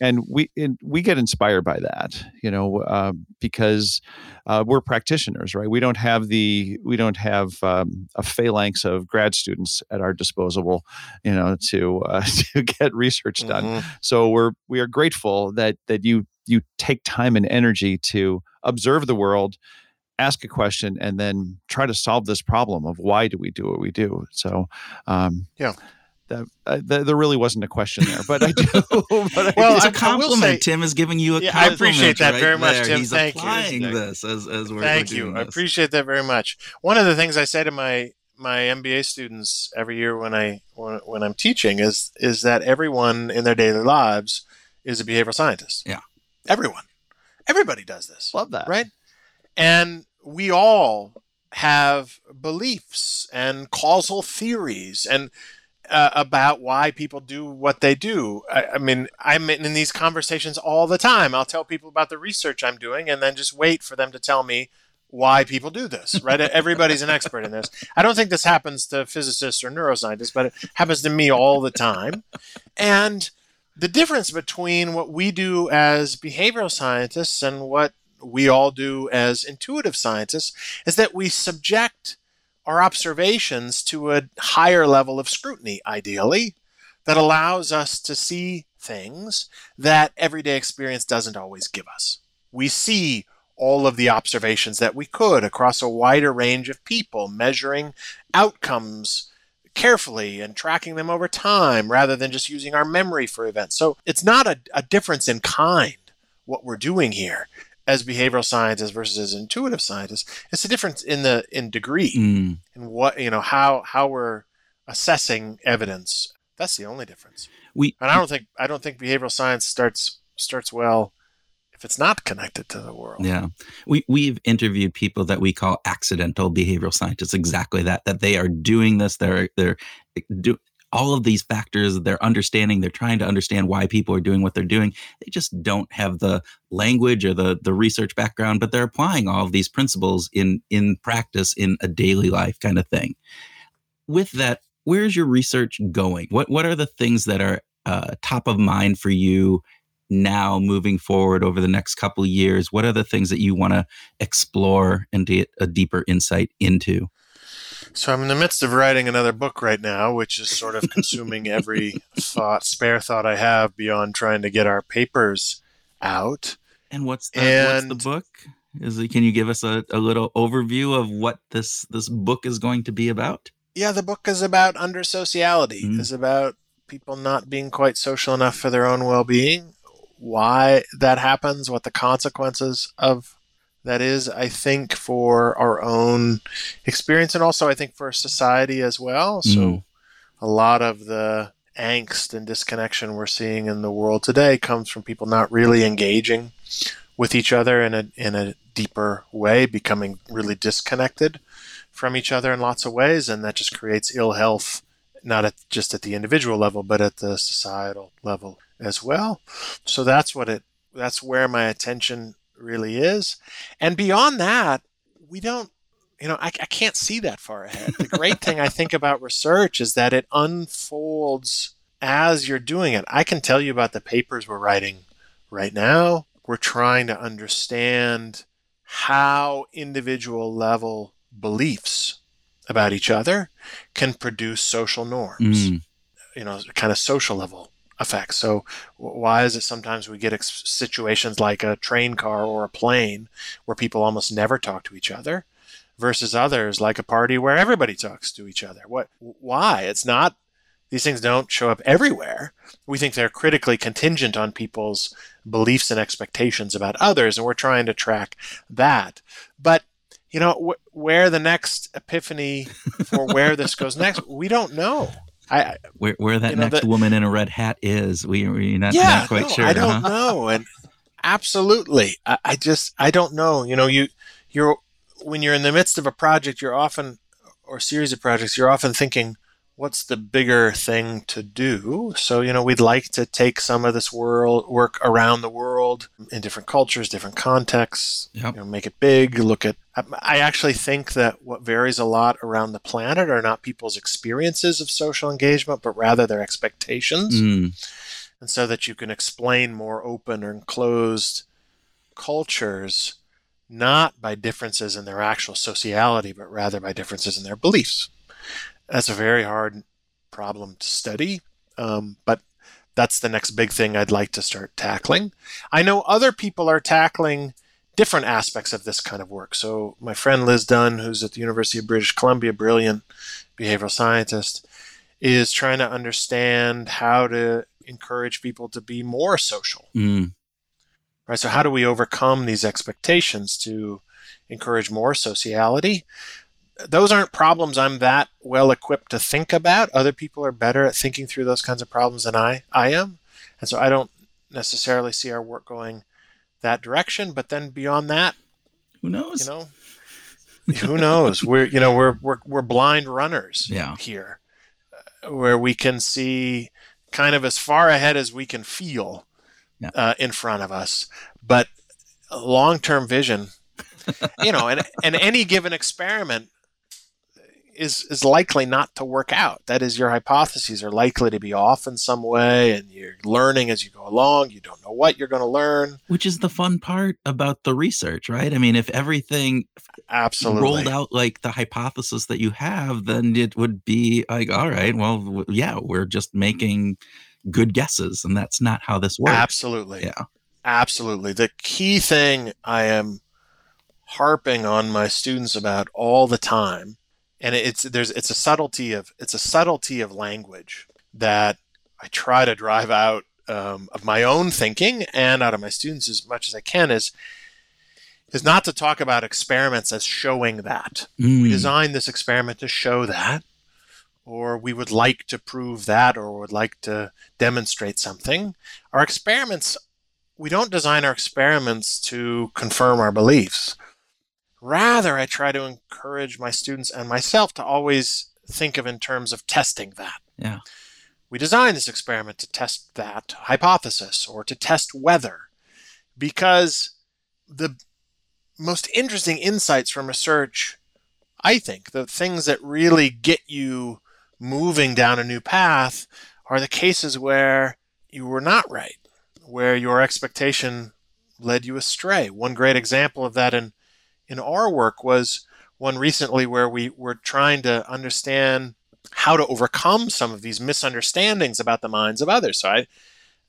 Speaker 3: and we and we get inspired by that you know uh, because uh, we're practitioners right we don't have the we don't have um, a phalanx of grad students at our disposal you know to uh, to get research done mm-hmm. so we're we are grateful that that you you take time and energy to observe the world ask a question and then try to solve this problem of why do we do what we do so um,
Speaker 1: yeah
Speaker 3: that, uh, there really wasn't a question there, but I do.
Speaker 2: but well, it's a compliment. Say, Tim is giving you a
Speaker 1: yeah,
Speaker 2: compliment.
Speaker 1: I appreciate that
Speaker 2: right
Speaker 1: very much,
Speaker 2: there.
Speaker 1: Tim.
Speaker 2: He's
Speaker 1: Thank
Speaker 2: applying
Speaker 1: you.
Speaker 2: this as, as we're
Speaker 1: Thank
Speaker 2: we're
Speaker 1: you.
Speaker 2: This.
Speaker 1: I appreciate that very much. One of the things I say to my my MBA students every year when I when, when I'm teaching is is that everyone in their daily lives is a behavioral scientist.
Speaker 2: Yeah,
Speaker 1: everyone, everybody does this.
Speaker 3: Love that,
Speaker 1: right? And we all have beliefs and causal theories and uh, about why people do what they do. I, I, mean, I'm in these conversations all the time. I'll tell people about the research I'm doing and then just wait for them to tell me why people do this, right? Everybody's an expert in this. I don't think this happens to physicists or neuroscientists, but it happens to me all the time. And the difference between what we do as behavioral scientists and what we all do as intuitive scientists is that we subject our observations to a higher level of scrutiny, ideally, that allows us to see things that everyday experience doesn't always give us. We see all of the observations that we could across a wider range of people, measuring outcomes carefully and tracking them over time rather than just using our memory for events. So it's not a, a difference in kind what we're doing here as behavioral scientists versus as intuitive scientists. It's a difference in the in degree
Speaker 2: mm.
Speaker 1: and what you know how how we're assessing evidence. That's the only difference.
Speaker 2: We
Speaker 1: and I don't think I don't think behavioral science starts starts well it's not connected to the world.
Speaker 2: Yeah. We we've interviewed people that we call accidental behavioral scientists exactly that that they are doing this. They're they're do, all of these factors they're understanding they're trying to understand why people are doing what they're doing. They just don't have the language or the the research background but they're applying all of these principles in in practice in a daily life kind of thing. With that where's your research going? What what are the things that are uh, top of mind for you now moving forward over the next couple of years what are the things that you want to explore and get a deeper insight into
Speaker 1: So I'm in the midst of writing another book right now, which is sort of consuming every thought, spare thought I have beyond trying to get our papers out.
Speaker 2: And what's the,
Speaker 1: And-
Speaker 2: what's the book? Is it, can you give us a, a little overview of what this this book is going to be about?
Speaker 1: Yeah, the book is about under sociality.
Speaker 2: Mm.
Speaker 1: Is about people not being quite social enough for their own well-being. Why that happens, what the consequences of that is, I think, for our own experience, and also I think for society as well. So,
Speaker 2: Mm.
Speaker 1: a lot of the angst and disconnection we're seeing in the world today comes from people not really engaging with each other in a in a deeper way, becoming really disconnected from each other in lots of ways, and that just creates ill health, not at just at the individual level, but at the societal level as well. So that's what it that's where my attention really is, and beyond that, we don't. You know, I, I can't see that far ahead. The great thing I think about research is that it unfolds as you're doing it. I can tell you about the papers we're writing right now. We're trying to understand how individual level beliefs about each other can produce social norms,
Speaker 2: Mm.
Speaker 1: you know, kind of social level effects. So, why is it sometimes we get ex- situations like a train car or a plane where people almost never talk to each other versus others like a party where everybody talks to each other? What, why? It's not, these things don't show up everywhere. We think they're critically contingent on people's beliefs and expectations about others, and we're trying to track that. But you know wh- where the next epiphany for where this goes next, we don't know. I
Speaker 2: Where where that
Speaker 1: You know,
Speaker 2: next
Speaker 1: the-
Speaker 2: woman in a red hat is, we we're not,
Speaker 1: yeah,
Speaker 2: not quite
Speaker 1: no,
Speaker 2: sure.
Speaker 1: I don't
Speaker 2: huh?
Speaker 1: know, and absolutely, I, I just I don't know. You know, you you're when you're in the midst of a project, you're often or series of projects, you're often thinking, what's the bigger thing to do? So you know, we'd like to take some of this world work around the world in different cultures, different contexts,
Speaker 2: Yep.
Speaker 1: you know, make it big. Look at. I- I actually think that what varies a lot around the planet are not people's experiences of social engagement, but rather their expectations
Speaker 2: Mm.
Speaker 1: and so that you can explain more open or enclosed cultures not by differences in their actual sociality but rather by differences in their beliefs that's a very hard problem to study um, but that's the next big thing i'd like to start tackling. I know other people are tackling different aspects of this kind of work. So my friend liz dunn who's at the university of british columbia brilliant behavioral scientist is trying to understand how to encourage people to be more social.
Speaker 2: Mm.
Speaker 1: right so how do we overcome these expectations to encourage more sociality those aren't problems i'm that well equipped to think about other people are better at thinking through those kinds of problems than i i am and so i don't necessarily see our work going that direction but then beyond that
Speaker 2: Who knows?
Speaker 1: you know who knows we're you know we're we're, we're blind runners
Speaker 2: Yeah.
Speaker 1: here uh, where we can see kind of as far ahead as we can feel
Speaker 2: Yeah.
Speaker 1: uh, in front of us but long-term vision you know and, and any given experiment is is likely not to work out that is your hypotheses are likely to be off in some way and you're learning as you go along you don't know what you're going to learn
Speaker 2: Which is the fun part about the research, right? I mean, if everything
Speaker 1: absolutely
Speaker 2: rolled out like the hypothesis that you have, then it would be like, all right, well, yeah, we're just making good guesses, and that's not how this works.
Speaker 1: Absolutely.
Speaker 2: Yeah.
Speaker 1: Absolutely. The key thing I am harping on my students about all the time, and it's there's it's a subtlety of it's a subtlety of language that I try to drive out um, of my own thinking and out of my students as much as I can is is not to talk about experiments as showing that we
Speaker 2: Mm.
Speaker 1: designed this experiment to show that, or we would like to prove that, or would like to demonstrate something. Our experiments, we don't design our experiments to confirm our beliefs. Rather, I try to encourage my students and myself to always think of in terms of testing that.
Speaker 2: Yeah.
Speaker 1: We designed this experiment to test that hypothesis or to test whether, because the most interesting insights from research, I think, the things that really get you moving down a new path are the cases where you were not right, where your expectation led you astray. One great example of that in, in our work was one recently where we were trying to understand how to overcome some of these misunderstandings about the minds of others. So I,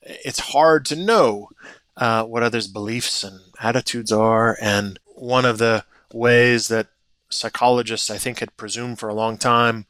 Speaker 1: it's hard to know uh, what others' beliefs and attitudes are. And one of the ways that psychologists, I think, had presumed for a long time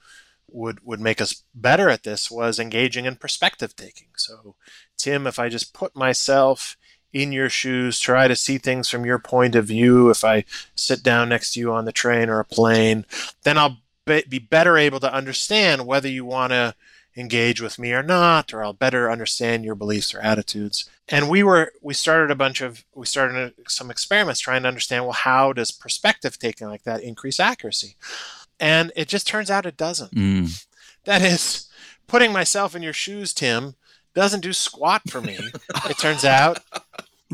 Speaker 1: would would make us better at this was engaging in perspective taking. So, Tim, if I just put myself in your shoes, try to see things from your point of view. If I sit down next to you on the train or a plane, then I'll be better able to understand whether you want to engage with me or not, or I'll better understand your beliefs or attitudes. And we were we started a bunch of we started some experiments trying to understand well how does perspective taking like that increase accuracy, and it just turns out it doesn't.
Speaker 2: Mm.
Speaker 1: That is putting myself in your shoes, Tim, doesn't do squat for me. it turns out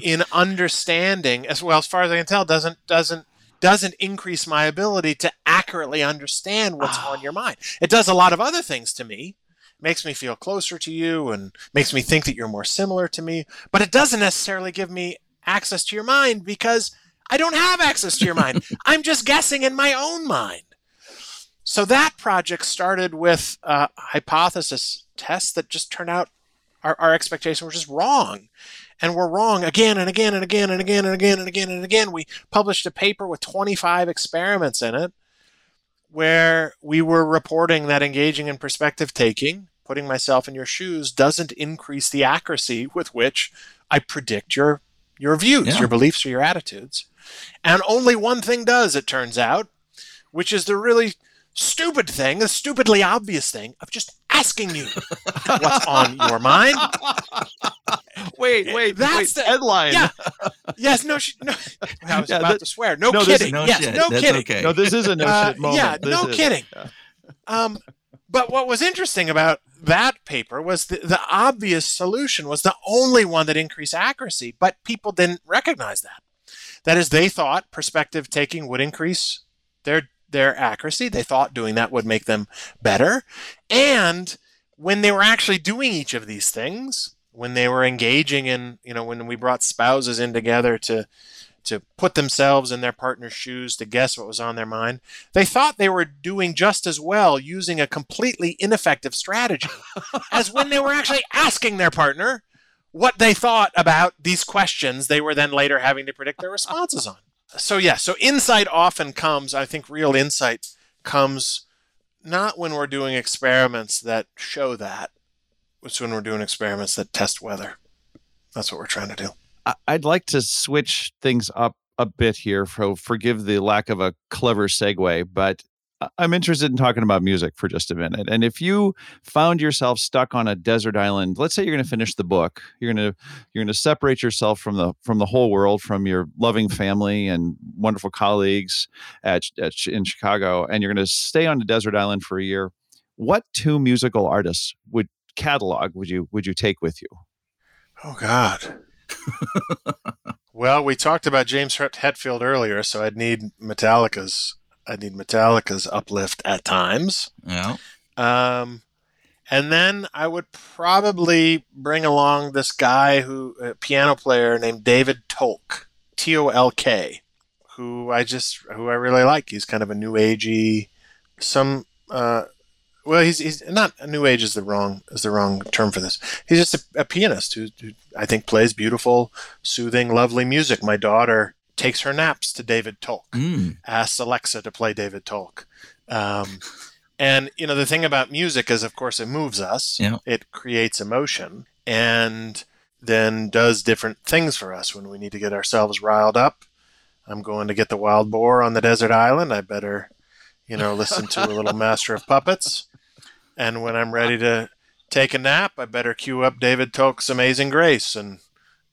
Speaker 1: in understanding as well as far as I can tell doesn't doesn't doesn't increase my ability to accurately understand what's on your ah. mind. It does a lot of other things to me makes me feel closer to you and makes me think that you're more similar to me. But it doesn't necessarily give me access to your mind because I don't have access to your mind. I'm just guessing in my own mind. So that project started with a hypothesis tests that just turned out our, our expectation was just wrong. And we're wrong again and again and again and again and again and again and again. We published a paper with 25 experiments in it where we were reporting that engaging in perspective taking putting myself in your shoes doesn't increase the accuracy with which I predict your your views, yeah. your beliefs, or your attitudes. And only one thing does, it turns out, which is the really stupid thing, the stupidly obvious thing of just asking you what's on your mind.
Speaker 3: Wait, wait, that's wait, the headline.
Speaker 1: Yeah. Yes, no, sh- no. I was yeah, about that, to swear. No, no kidding. No yes, shit. no
Speaker 2: that's
Speaker 1: kidding.
Speaker 2: Okay.
Speaker 3: No, this is a no uh, shit moment.
Speaker 1: Yeah,
Speaker 3: this
Speaker 1: no is. kidding. Yeah. Um, but what was interesting about that paper was the, the obvious solution was the only one that increased accuracy, but people didn't recognize that. That is, they thought perspective taking would increase their their accuracy. They thought doing that would make them better. And when they were actually doing each of these things, when they were engaging in, you know, when we brought spouses in together to to put themselves in their partner's shoes to guess what was on their mind. They thought they were doing just as well using a completely ineffective strategy as when they were actually asking their partner what they thought about these questions they were then later having to predict their responses on. So, yeah, so insight often comes, I think real insight comes not when we're doing experiments that show that, it's when we're doing experiments that test whether. That's what we're trying to do.
Speaker 3: I'd like to switch things up a bit here. For, forgive the lack of a clever segue, but I'm interested in talking about music for just a minute. And if you found yourself stuck on a desert island, let's say you're going to finish the book, you're going to you're going to separate yourself from the from the whole world, from your loving family and wonderful colleagues at, at in Chicago, and you're going to stay on a desert island for a year. What two musical artists would catalog would you would you take with you?
Speaker 1: Oh God well, we talked about James Hetfield earlier, so I'd need Metallica's. I'd need Metallica's uplift at times.
Speaker 2: Yeah.
Speaker 1: Um, and then I would probably bring along this guy who, a piano player named David Tolk, T O L K, who I just, who I really like. He's kind of a new agey, some uh, well, he's he's not a new age is the wrong is the wrong term for this. He's just a, a pianist who, who, I think plays beautiful, soothing, lovely music. My daughter takes her naps to David Tolk.
Speaker 2: Mm.
Speaker 1: Asks Alexa to play David Tolk. Um, and you know the thing about music is, of course, it moves us.
Speaker 2: Yeah.
Speaker 1: It creates emotion and then does different things for us when we need to get ourselves riled up. I'm going to get the wild boar on the desert island. I better you know, listen to a little Master of Puppets. And when I'm ready to take a nap, I better cue up David Tolk's Amazing Grace and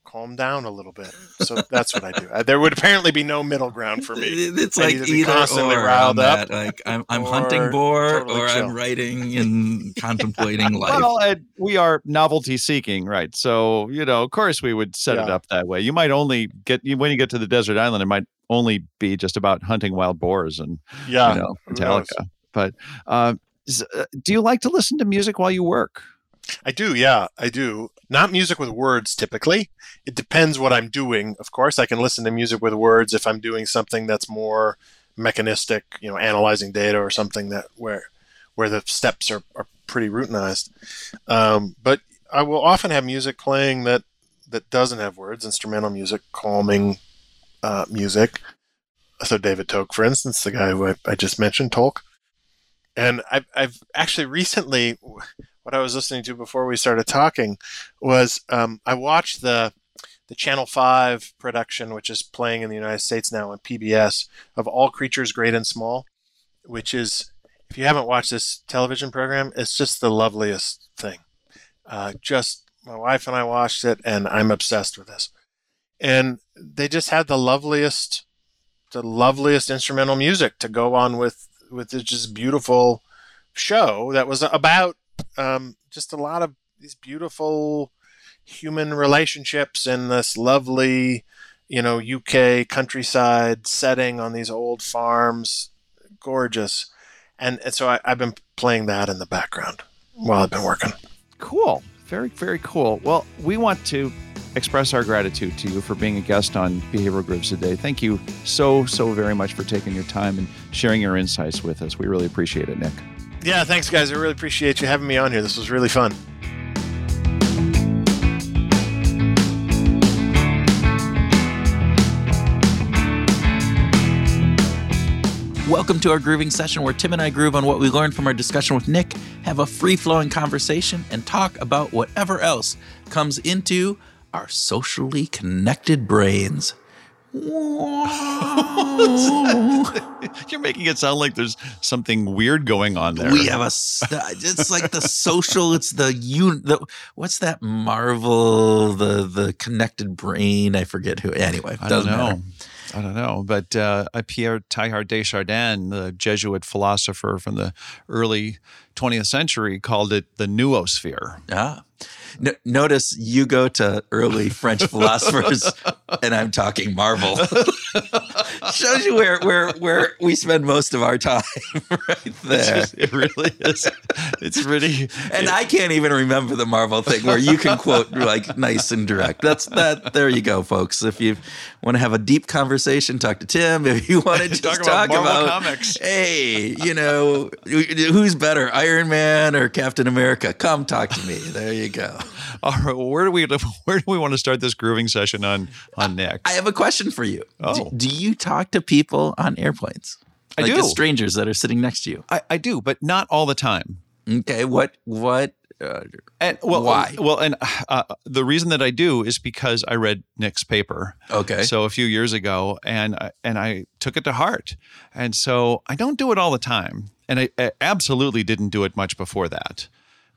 Speaker 1: calm down a little bit. So that's what I do. There would apparently be no middle ground for me.
Speaker 2: It's like either constantly or riled up. Like I'm, I'm hunting boar totally or chill. I'm writing and contemplating life.
Speaker 3: Well, we are novelty seeking, right? So you know, of course, we would set yeah. it up that way. You might only get when you get to the desert island. It might only be just about hunting wild boars and
Speaker 1: yeah,
Speaker 3: you know, Metallica. But uh, uh, do you like to listen to music while you work?
Speaker 1: I do, yeah, I do. Not music with words typically. It depends what I'm doing, of course. I can listen to music with words if I'm doing something that's more mechanistic, you know, analyzing data or something that where where the steps are, are pretty routinized. Um, but I will often have music playing that that doesn't have words, instrumental music, calming uh, music. So David Tolk, for instance, the guy who I, I just mentioned, Tolk. And I've, I've actually recently, what I was listening to before we started talking was um, I watched the the Channel 5 production, which is playing in the United States now on PBS, of All Creatures Great and Small, which is, if you haven't watched this television program, it's just the loveliest thing. Uh, just my wife and I watched it, and I'm obsessed with this. And they just had the loveliest, the loveliest instrumental music to go on with with this just beautiful show that was about um, just a lot of these beautiful human relationships in this lovely, you know, UK countryside setting on these old farms. Gorgeous. And, and so I, I've been playing that in the background while I've been working.
Speaker 3: Cool. Very, very cool. Well, we want to express our gratitude to you for being a guest on Behavioral Grooves today. Thank you so, so very much for taking your time and sharing your insights with us. We really appreciate it, Nick.
Speaker 1: Yeah, thanks, guys. I really appreciate you having me on here. This was really fun.
Speaker 2: Welcome to our grooving session where Tim and I groove on what we learned from our discussion with Nick, have a free flowing conversation, and talk about whatever else comes into our socially connected brains.
Speaker 3: You're making it sound like there's something weird going on there.
Speaker 2: We have a. It's like the social. It's the un. The, what's that Marvel? The the connected brain. I forget who. Anyway,
Speaker 3: I don't know.
Speaker 2: Matter.
Speaker 3: I don't know, but uh, Pierre Teilhard de Chardin, the Jesuit philosopher from the early 20th century, called it the noosphere.
Speaker 2: Ah. No, notice you go to early French philosophers, and I'm talking Marvel. Shows you where where where we spend most of our time, right there.
Speaker 3: Just, it really is. It's really,
Speaker 2: and it, I can't even remember the Marvel thing where you can quote like nice and direct. That's that. There you go, folks. If you want to have a deep conversation, talk to Tim. If you want to just
Speaker 3: talk
Speaker 2: talk
Speaker 3: about,
Speaker 2: about,
Speaker 3: comics,
Speaker 2: hey, you know, who's better, Iron Man or Captain America? Come talk to me. There you go.
Speaker 3: All right, well, where do we where do we want to start this grooving session on on next?
Speaker 2: I have a question for you.
Speaker 3: Oh.
Speaker 2: Do, do you talk to people on airplanes?
Speaker 3: I
Speaker 2: like
Speaker 3: do.
Speaker 2: strangers that are sitting next to you.
Speaker 3: I, I do, but not all the time.
Speaker 2: Okay, what what uh,
Speaker 3: and well,
Speaker 2: why?
Speaker 3: Well, and uh, the reason that I do is because I read Nick's paper.
Speaker 2: Okay.
Speaker 3: So a few years ago, and I, and I took it to heart, and so I don't do it all the time, and I, I absolutely didn't do it much before that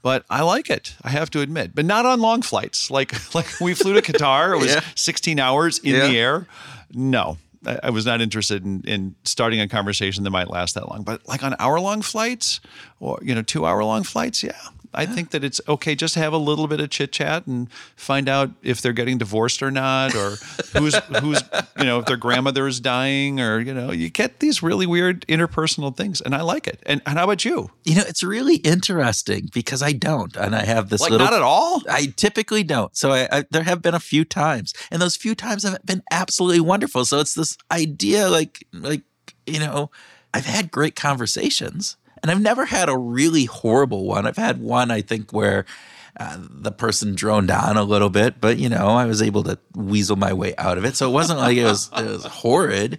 Speaker 3: but I like it. I have to admit, but not on long flights. Like like we flew to Qatar. It was
Speaker 2: Yeah.
Speaker 3: 16 hours in
Speaker 2: Yeah.
Speaker 3: the air. No, I, I was not interested in, in starting a conversation that might last that long. But like on hour long flights, or you know, two hour long flights, yeah. I think that it's okay just to have a little bit of chit chat and find out if they're getting divorced or not, or who's who's you know if their grandmother is dying, or you know you get these really weird interpersonal things, and I like it. And, and how about you?
Speaker 2: You know, it's really interesting because I don't, and I have this
Speaker 3: Like
Speaker 2: little.
Speaker 3: not at all.
Speaker 2: I typically don't. So I, I there have been a few times, and those few times have been absolutely wonderful. So it's this idea, like like you know, I've had great conversations, and I've never had a really horrible one. I've had one, I think, where. Uh, the person droned on a little bit, but you know, I was able to weasel my way out of it. So it wasn't like it was it was horrid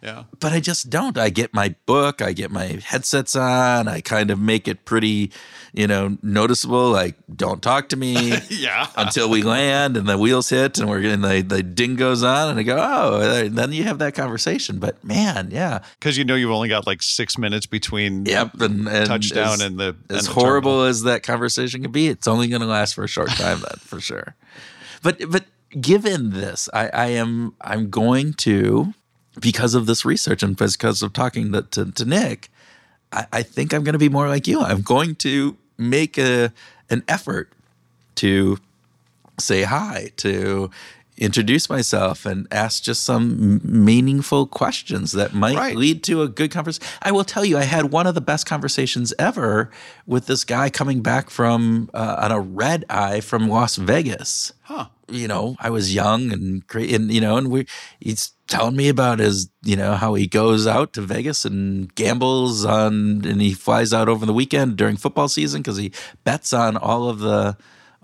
Speaker 3: Yeah.
Speaker 2: but I just don't. I get my book, I get my headsets on, I kind of make it pretty, you know, noticeable. Like, don't talk to me
Speaker 3: Yeah.
Speaker 2: until we land and the wheels hit and we're getting the, the ding goes on. And I go, oh, and then you have that conversation. But man, yeah.
Speaker 3: Because you know you've only got like six minutes between
Speaker 2: Yep. And, and
Speaker 3: touchdown
Speaker 2: as,
Speaker 3: and the and
Speaker 2: as
Speaker 3: the
Speaker 2: horrible
Speaker 3: terminal.
Speaker 2: as that conversation can be, it's only going to last for a short time, then for sure. But but given this, I, I am I'm going to because of this research and because of talking to, to, to Nick, I, I think I'm going to be more like you. I'm going to make a an effort to say hi, to introduce myself and ask just some meaningful questions that might
Speaker 3: Right.
Speaker 2: lead to a good conversation. I will tell you, I had one of the best conversations ever with this guy coming back from uh, on a red eye from Las Vegas
Speaker 3: Huh.
Speaker 2: you know, I was young and great, and you know, and we he's telling me about his, you know, how he goes out to Vegas and gambles on, and he flies out over the weekend during football season because he bets on all of the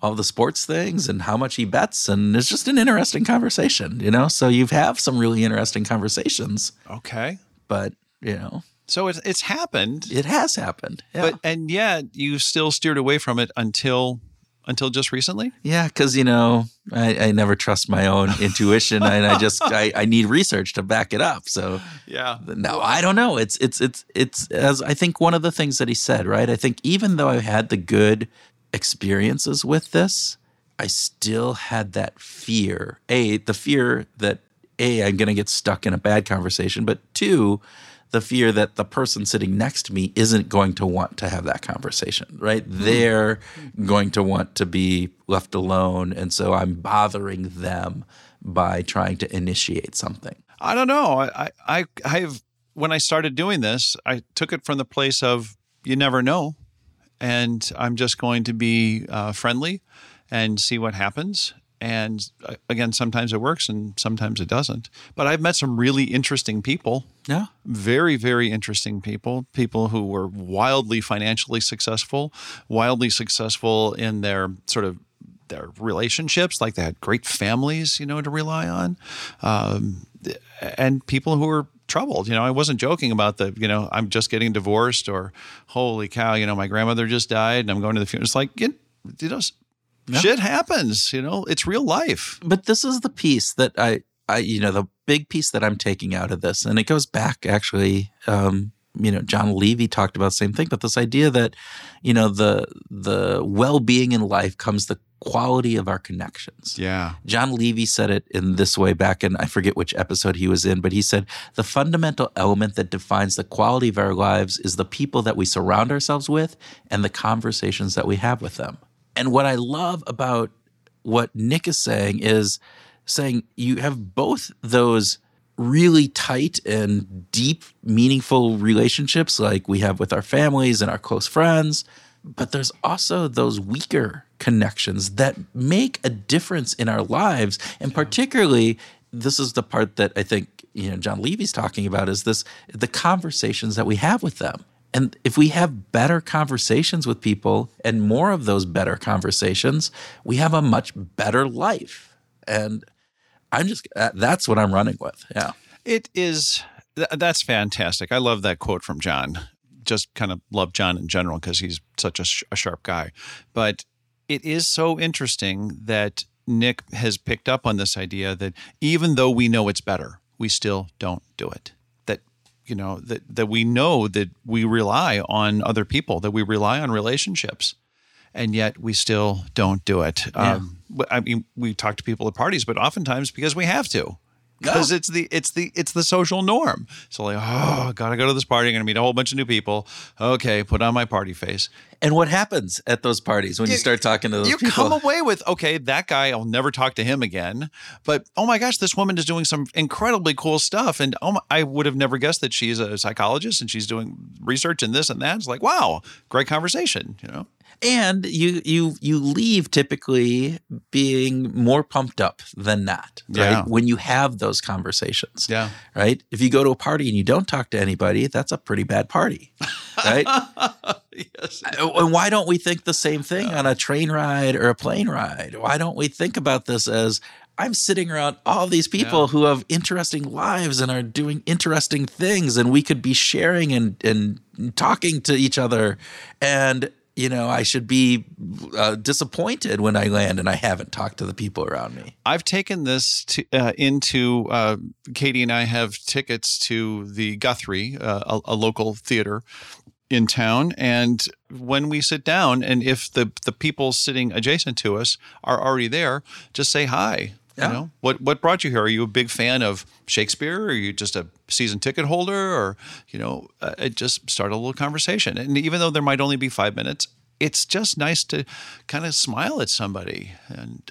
Speaker 2: all the sports things and how much he bets, and it's just an interesting conversation, you know. So you have had some really interesting conversations,
Speaker 3: Okay.
Speaker 2: but you know,
Speaker 3: So it's it's happened,
Speaker 2: it has happened. Yeah.
Speaker 3: but and yet you still steered away from it until until just recently.
Speaker 2: Yeah, because you know, I, I never trust my own intuition, and I just I, I need research to back it up. So
Speaker 3: Yeah.
Speaker 2: no, I don't know. It's it's it's it's as I think one of the things that he said, right? I think even though I had the good experiences with this, I still had that fear. A, the fear that A, I'm gonna get stuck in a bad conversation, but two, the fear that the person sitting next to me isn't going to want to have that conversation, right? They're going to want to be left alone. And so I'm bothering them by trying to initiate something.
Speaker 3: I don't know. I, I, I've when I started doing this, I took it from the place of you never know, and I'm just going to be uh, friendly and see what happens. And uh, again, sometimes it works and sometimes it doesn't. But I've met some really interesting people,
Speaker 2: Yeah.
Speaker 3: very, very interesting people, people who were wildly financially successful, wildly successful in their sort of their relationships, like they had great families, you know, to rely on, um, and people who were troubled. You know, I wasn't joking about the, you know, I'm just getting divorced or, holy cow, you know, my grandmother just died and I'm going to the funeral. It's like, you you know, shit happens. You know, it's real life.
Speaker 2: but this is the piece that I, I, you know, the big piece that I'm taking out of this, and it goes back actually. Um, you know, Jon Levy talked about the same thing, but this idea that, you know, the the well being in life comes the quality of our connections.
Speaker 3: Yeah.
Speaker 2: Jon Levy said it in this way back in I forget which episode he was in, but he said the fundamental element that defines the quality of our lives is the people that we surround ourselves with and the conversations that we have with them. And what I love about what Nick is saying is saying you have both those really tight and deep, meaningful relationships like we have with our families and our close friends. But there's also those weaker connections that make a difference in our lives. And particularly, this is the part that I think, you know, Jon Levy's talking about is this the conversations that we have with them. And if we have better conversations with people and more of those better conversations, we have a much better life. And I'm just, uh, that's what I'm running with. Yeah.
Speaker 3: It is. Th- that's fantastic. I love that quote from Jon. Just kind of love Jon in general because he's such a, sh- a sharp guy. But it is so interesting that Nick has picked up on this idea that even though we know it's better, we still don't do it. You know that that we know that we rely on other people, that we rely on relationships, and yet we still don't do it. Um, I mean, we talk to people at parties, but oftentimes because we have to because it's the it's the it's the social norm. So like, oh, gotta go to this party. I'm gonna meet a whole bunch of new people. Okay, put on my party face.
Speaker 2: And what happens at those parties when you,
Speaker 3: You-
Speaker 2: start talking to those
Speaker 3: you
Speaker 2: people?
Speaker 3: come away with okay, that guy. I'll never talk to him again. But oh my gosh, this woman is doing some incredibly cool stuff, and oh, my, I would have never guessed that she's a psychologist and she's doing research in this and that. It's like, wow, great conversation. You know,
Speaker 2: and you you you leave typically being more pumped up than not right
Speaker 3: Yeah.
Speaker 2: when you have those conversations
Speaker 3: yeah,
Speaker 2: right if you go to a party and you don't talk to anybody that's a pretty bad party right
Speaker 3: yes, uh,
Speaker 2: and why don't we think the same thing on a train ride or a plane ride why don't we think about this as I'm sitting around all these people
Speaker 3: Yeah.
Speaker 2: who have interesting lives and are doing interesting things, and we could be sharing and, and talking to each other. And, you know, I should be uh, disappointed when I land and I haven't talked to the people around me.
Speaker 3: I've taken this to, uh, into uh, Katie and I have tickets to the Guthrie, uh, a, a local theater in town, and when we sit down, and if the the people sitting adjacent to us are already there, just say hi.
Speaker 2: Yeah.
Speaker 3: You know what what brought you here? Are you a big fan of Shakespeare? Or are you just a season ticket holder? Or you know, uh, it just start a little conversation. And even though there might only be five minutes, it's just nice to kind of smile at somebody and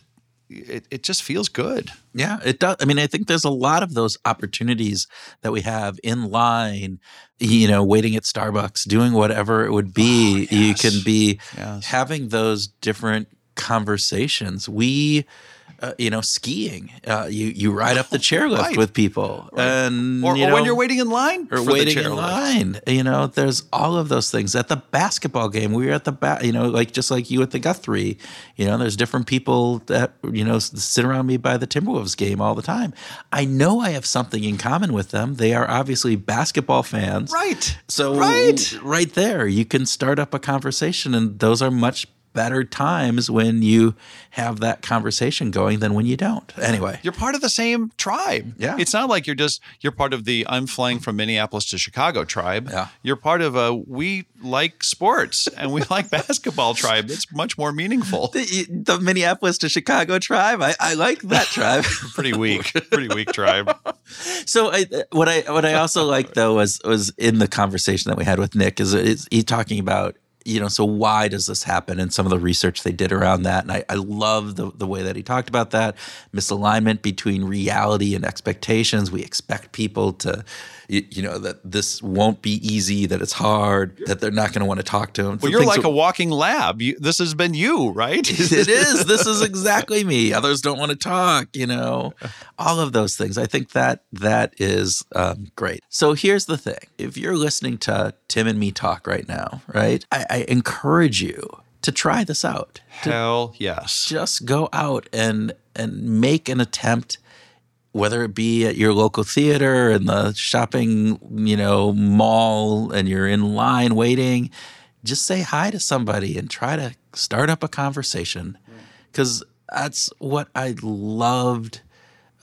Speaker 3: it, it just feels good.
Speaker 2: Yeah, it does. I mean, I think there's a lot of those opportunities that we have in line, you know, waiting at Starbucks, doing whatever it would be.
Speaker 3: Oh,
Speaker 2: You can be
Speaker 3: Yes.
Speaker 2: having those different conversations. We, uh, you know, skiing. Uh, you you ride up the chairlift
Speaker 3: Right.
Speaker 2: with people, and
Speaker 3: Or,
Speaker 2: you
Speaker 3: or
Speaker 2: know,
Speaker 3: when you're waiting in line
Speaker 2: or
Speaker 3: for the
Speaker 2: waiting in
Speaker 3: chairlift.
Speaker 2: line. You know, there's all of those things. At the basketball game, we were at the ba- you know, like just like you at the Guthrie. You know, there's different people that you know sit around me by the Timberwolves game all the time. I know I have something in common with them. They are obviously basketball fans.
Speaker 3: Right.
Speaker 2: So
Speaker 3: Right.
Speaker 2: right there, you can start up a conversation, and those are much better times when you have that conversation going than when you don't. Anyway,
Speaker 3: You're part of the same tribe.
Speaker 2: Yeah.
Speaker 3: It's not like you're just you're part of the I'm flying from Minneapolis to Chicago tribe.
Speaker 2: Yeah.
Speaker 3: You're part of a we like sports and we like basketball tribe. It's much more meaningful.
Speaker 2: the, the Minneapolis to Chicago tribe, I, I like that tribe.
Speaker 3: Pretty weak. Pretty weak tribe.
Speaker 2: So I, what I what I also like though was was in the conversation that we had with Nick is, is he talking about you know so why does this happen? And some of the research they did around that and I, I love the the way that he talked about that misalignment between reality and expectations. We expect people to you, you know that this won't be easy that it's hard that they're not going to want to talk to him
Speaker 3: Well, you're like a walking lab. You, this has been you, right?
Speaker 2: it is. This is exactly me. Others don't want to talk, you know, all of those things. I think that that is um, great. So here's the thing if you're listening to Tim and me talk right now, right, I, I encourage you to try this out.
Speaker 3: Hell yes.
Speaker 2: just go out and and make an attempt whether it be at your local theater in the shopping you know mall and you're in line waiting just say hi to somebody and try to start up a conversation because that's what i loved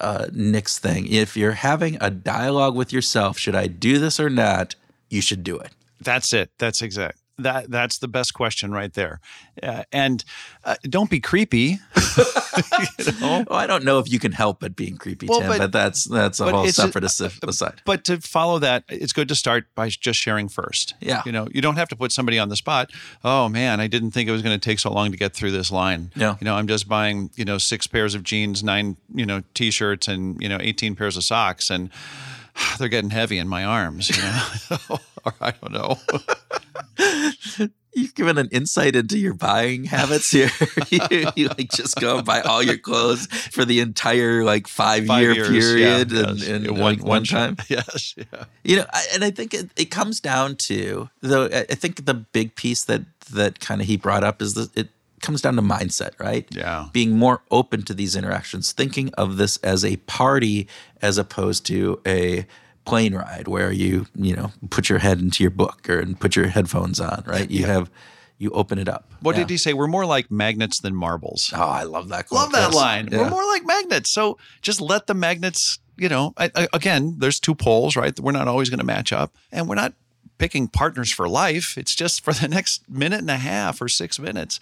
Speaker 2: uh, nick's thing if you're having a dialogue with yourself should i do this or not you should do it
Speaker 3: That's it. That's exact. That that's the best question right there. Uh, and uh, don't be creepy. you know?
Speaker 2: oh, i don't know if you can help but being creepy
Speaker 3: Well,
Speaker 2: tim
Speaker 3: but-
Speaker 2: but, that's that's a whole separate aside
Speaker 3: But to follow that, it's good to start by just sharing first.
Speaker 2: Yeah.
Speaker 3: You know, you don't have to put somebody on the spot. Oh man, I didn't think it was going to take so long to get through this line.
Speaker 2: Yeah.
Speaker 3: You know, I'm just buying, you know, six pairs of jeans, nine, you know, t-shirts and, you know, 18 pairs of socks and they're getting heavy in my arms, you know. or I don't know.
Speaker 2: You've given an insight into your buying habits here. you, you like just go and buy all your clothes for the entire like five,
Speaker 3: Five
Speaker 2: year
Speaker 3: years,
Speaker 2: period
Speaker 3: yeah,
Speaker 2: and,
Speaker 3: yes.
Speaker 2: and
Speaker 3: Yeah, uh,
Speaker 2: like one, time.
Speaker 3: Yes. Yeah.
Speaker 2: You know, I, and I think it, it comes down to though. I I think the big piece that that kind of he brought up is that it comes down to mindset, right?
Speaker 3: Yeah.
Speaker 2: Being more open to these interactions, thinking of this as a party as opposed to a plane ride where you you know put your head into your book or and put your headphones on, right? You have you open it up.
Speaker 3: What
Speaker 2: Yeah.
Speaker 3: did he say? We're more like magnets than marbles.
Speaker 2: Oh, I love that. Quote.
Speaker 3: Love that line.
Speaker 2: Yeah.
Speaker 3: We're more like magnets. So just let the magnets, you know, I, I, again, there's two poles, right? We're not always going to match up. And we're not picking partners for life. It's just for the next minute and a half or six minutes.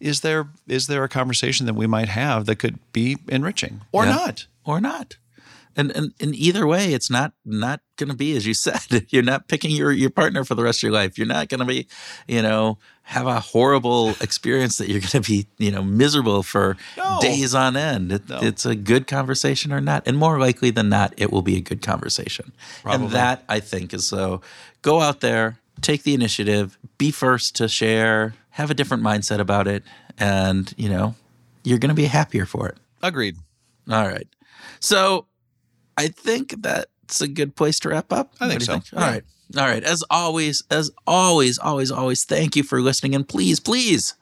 Speaker 3: Is there is there a conversation that we might have that could be enriching or
Speaker 2: Yeah.
Speaker 3: not?
Speaker 2: or not. And, and and either way, it's not not going to be as you said. You're not picking your your partner for the rest of your life. You're not going to be, you know, have a horrible experience that you're going to be, you know, miserable for
Speaker 3: No.
Speaker 2: days on end. It,
Speaker 3: No.
Speaker 2: It's a good conversation or not, and more likely than not, it will be a good conversation.
Speaker 3: Probably.
Speaker 2: And that I think is so. Go out there, take the initiative, be first to share, have a different mindset about it, and you know, you're going to be happier for it.
Speaker 3: Agreed.
Speaker 2: All right. So I think that's a good place to wrap up.
Speaker 3: I think
Speaker 2: What do you
Speaker 3: so.
Speaker 2: All right. All right. As always, as always, always, always, thank you for listening. And please, please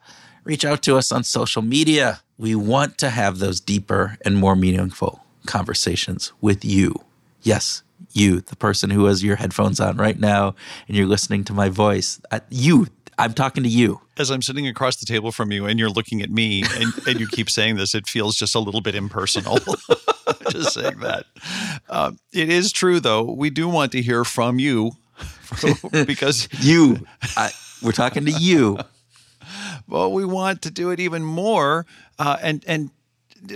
Speaker 2: reach out to us on social media. We want to have those deeper and more meaningful conversations with you. Yes, you, the person who has your headphones on right now and you're listening to my voice. You, I'm talking to you.
Speaker 3: As I'm sitting across the table from you and you're looking at me and, and you keep saying this, it feels just a little bit impersonal. just saying that. Uh, it is true, though. We do want to hear from you because
Speaker 2: You, I, we're talking to you.
Speaker 3: well, we want to do it even more uh, and and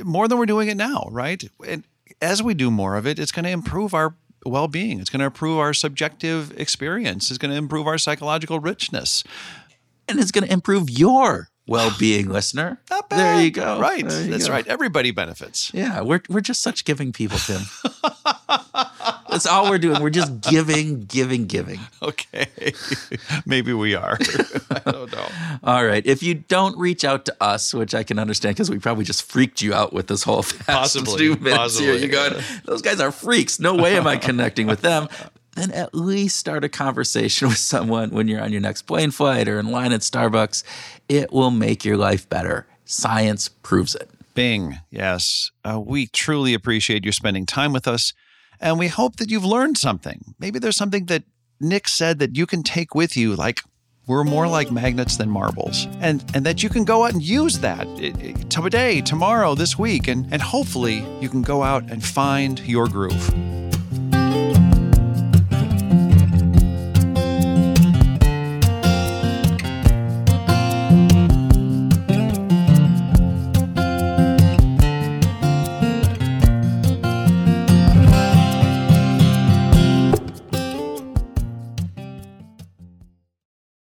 Speaker 3: more than we're doing it now, right? And as we do more of it, it's going to improve our well-being. It's going to improve our subjective experience. It's going to improve our psychological richness.
Speaker 2: and it's going to improve your well-being, listener.
Speaker 3: Not bad.
Speaker 2: There you go.
Speaker 3: Right.
Speaker 2: You
Speaker 3: That's
Speaker 2: go.
Speaker 3: right. Everybody benefits.
Speaker 2: Yeah, we're we're just such giving people, Tim. That's all we're doing. We're just giving, giving, giving.
Speaker 3: Okay. Maybe we are. I don't know.
Speaker 2: All right. If you don't reach out to us, which I can understand because we probably just freaked you out with this whole fast
Speaker 3: Possibly,
Speaker 2: two minutes
Speaker 3: possibly.
Speaker 2: here. You going, those guys are freaks. No way am I connecting with them. Then at least start a conversation with someone when you're on your next plane flight or in line at Starbucks. It will make your life better. Science proves it.
Speaker 3: Bing. Yes. Uh, we truly appreciate you spending time with us. And we hope that you've learned something. Maybe there's something that Nick said that you can take with you, like we're more like magnets than marbles. And, and that you can go out and use that i- i- today, tomorrow, this week. And, and hopefully you can go out and find your groove.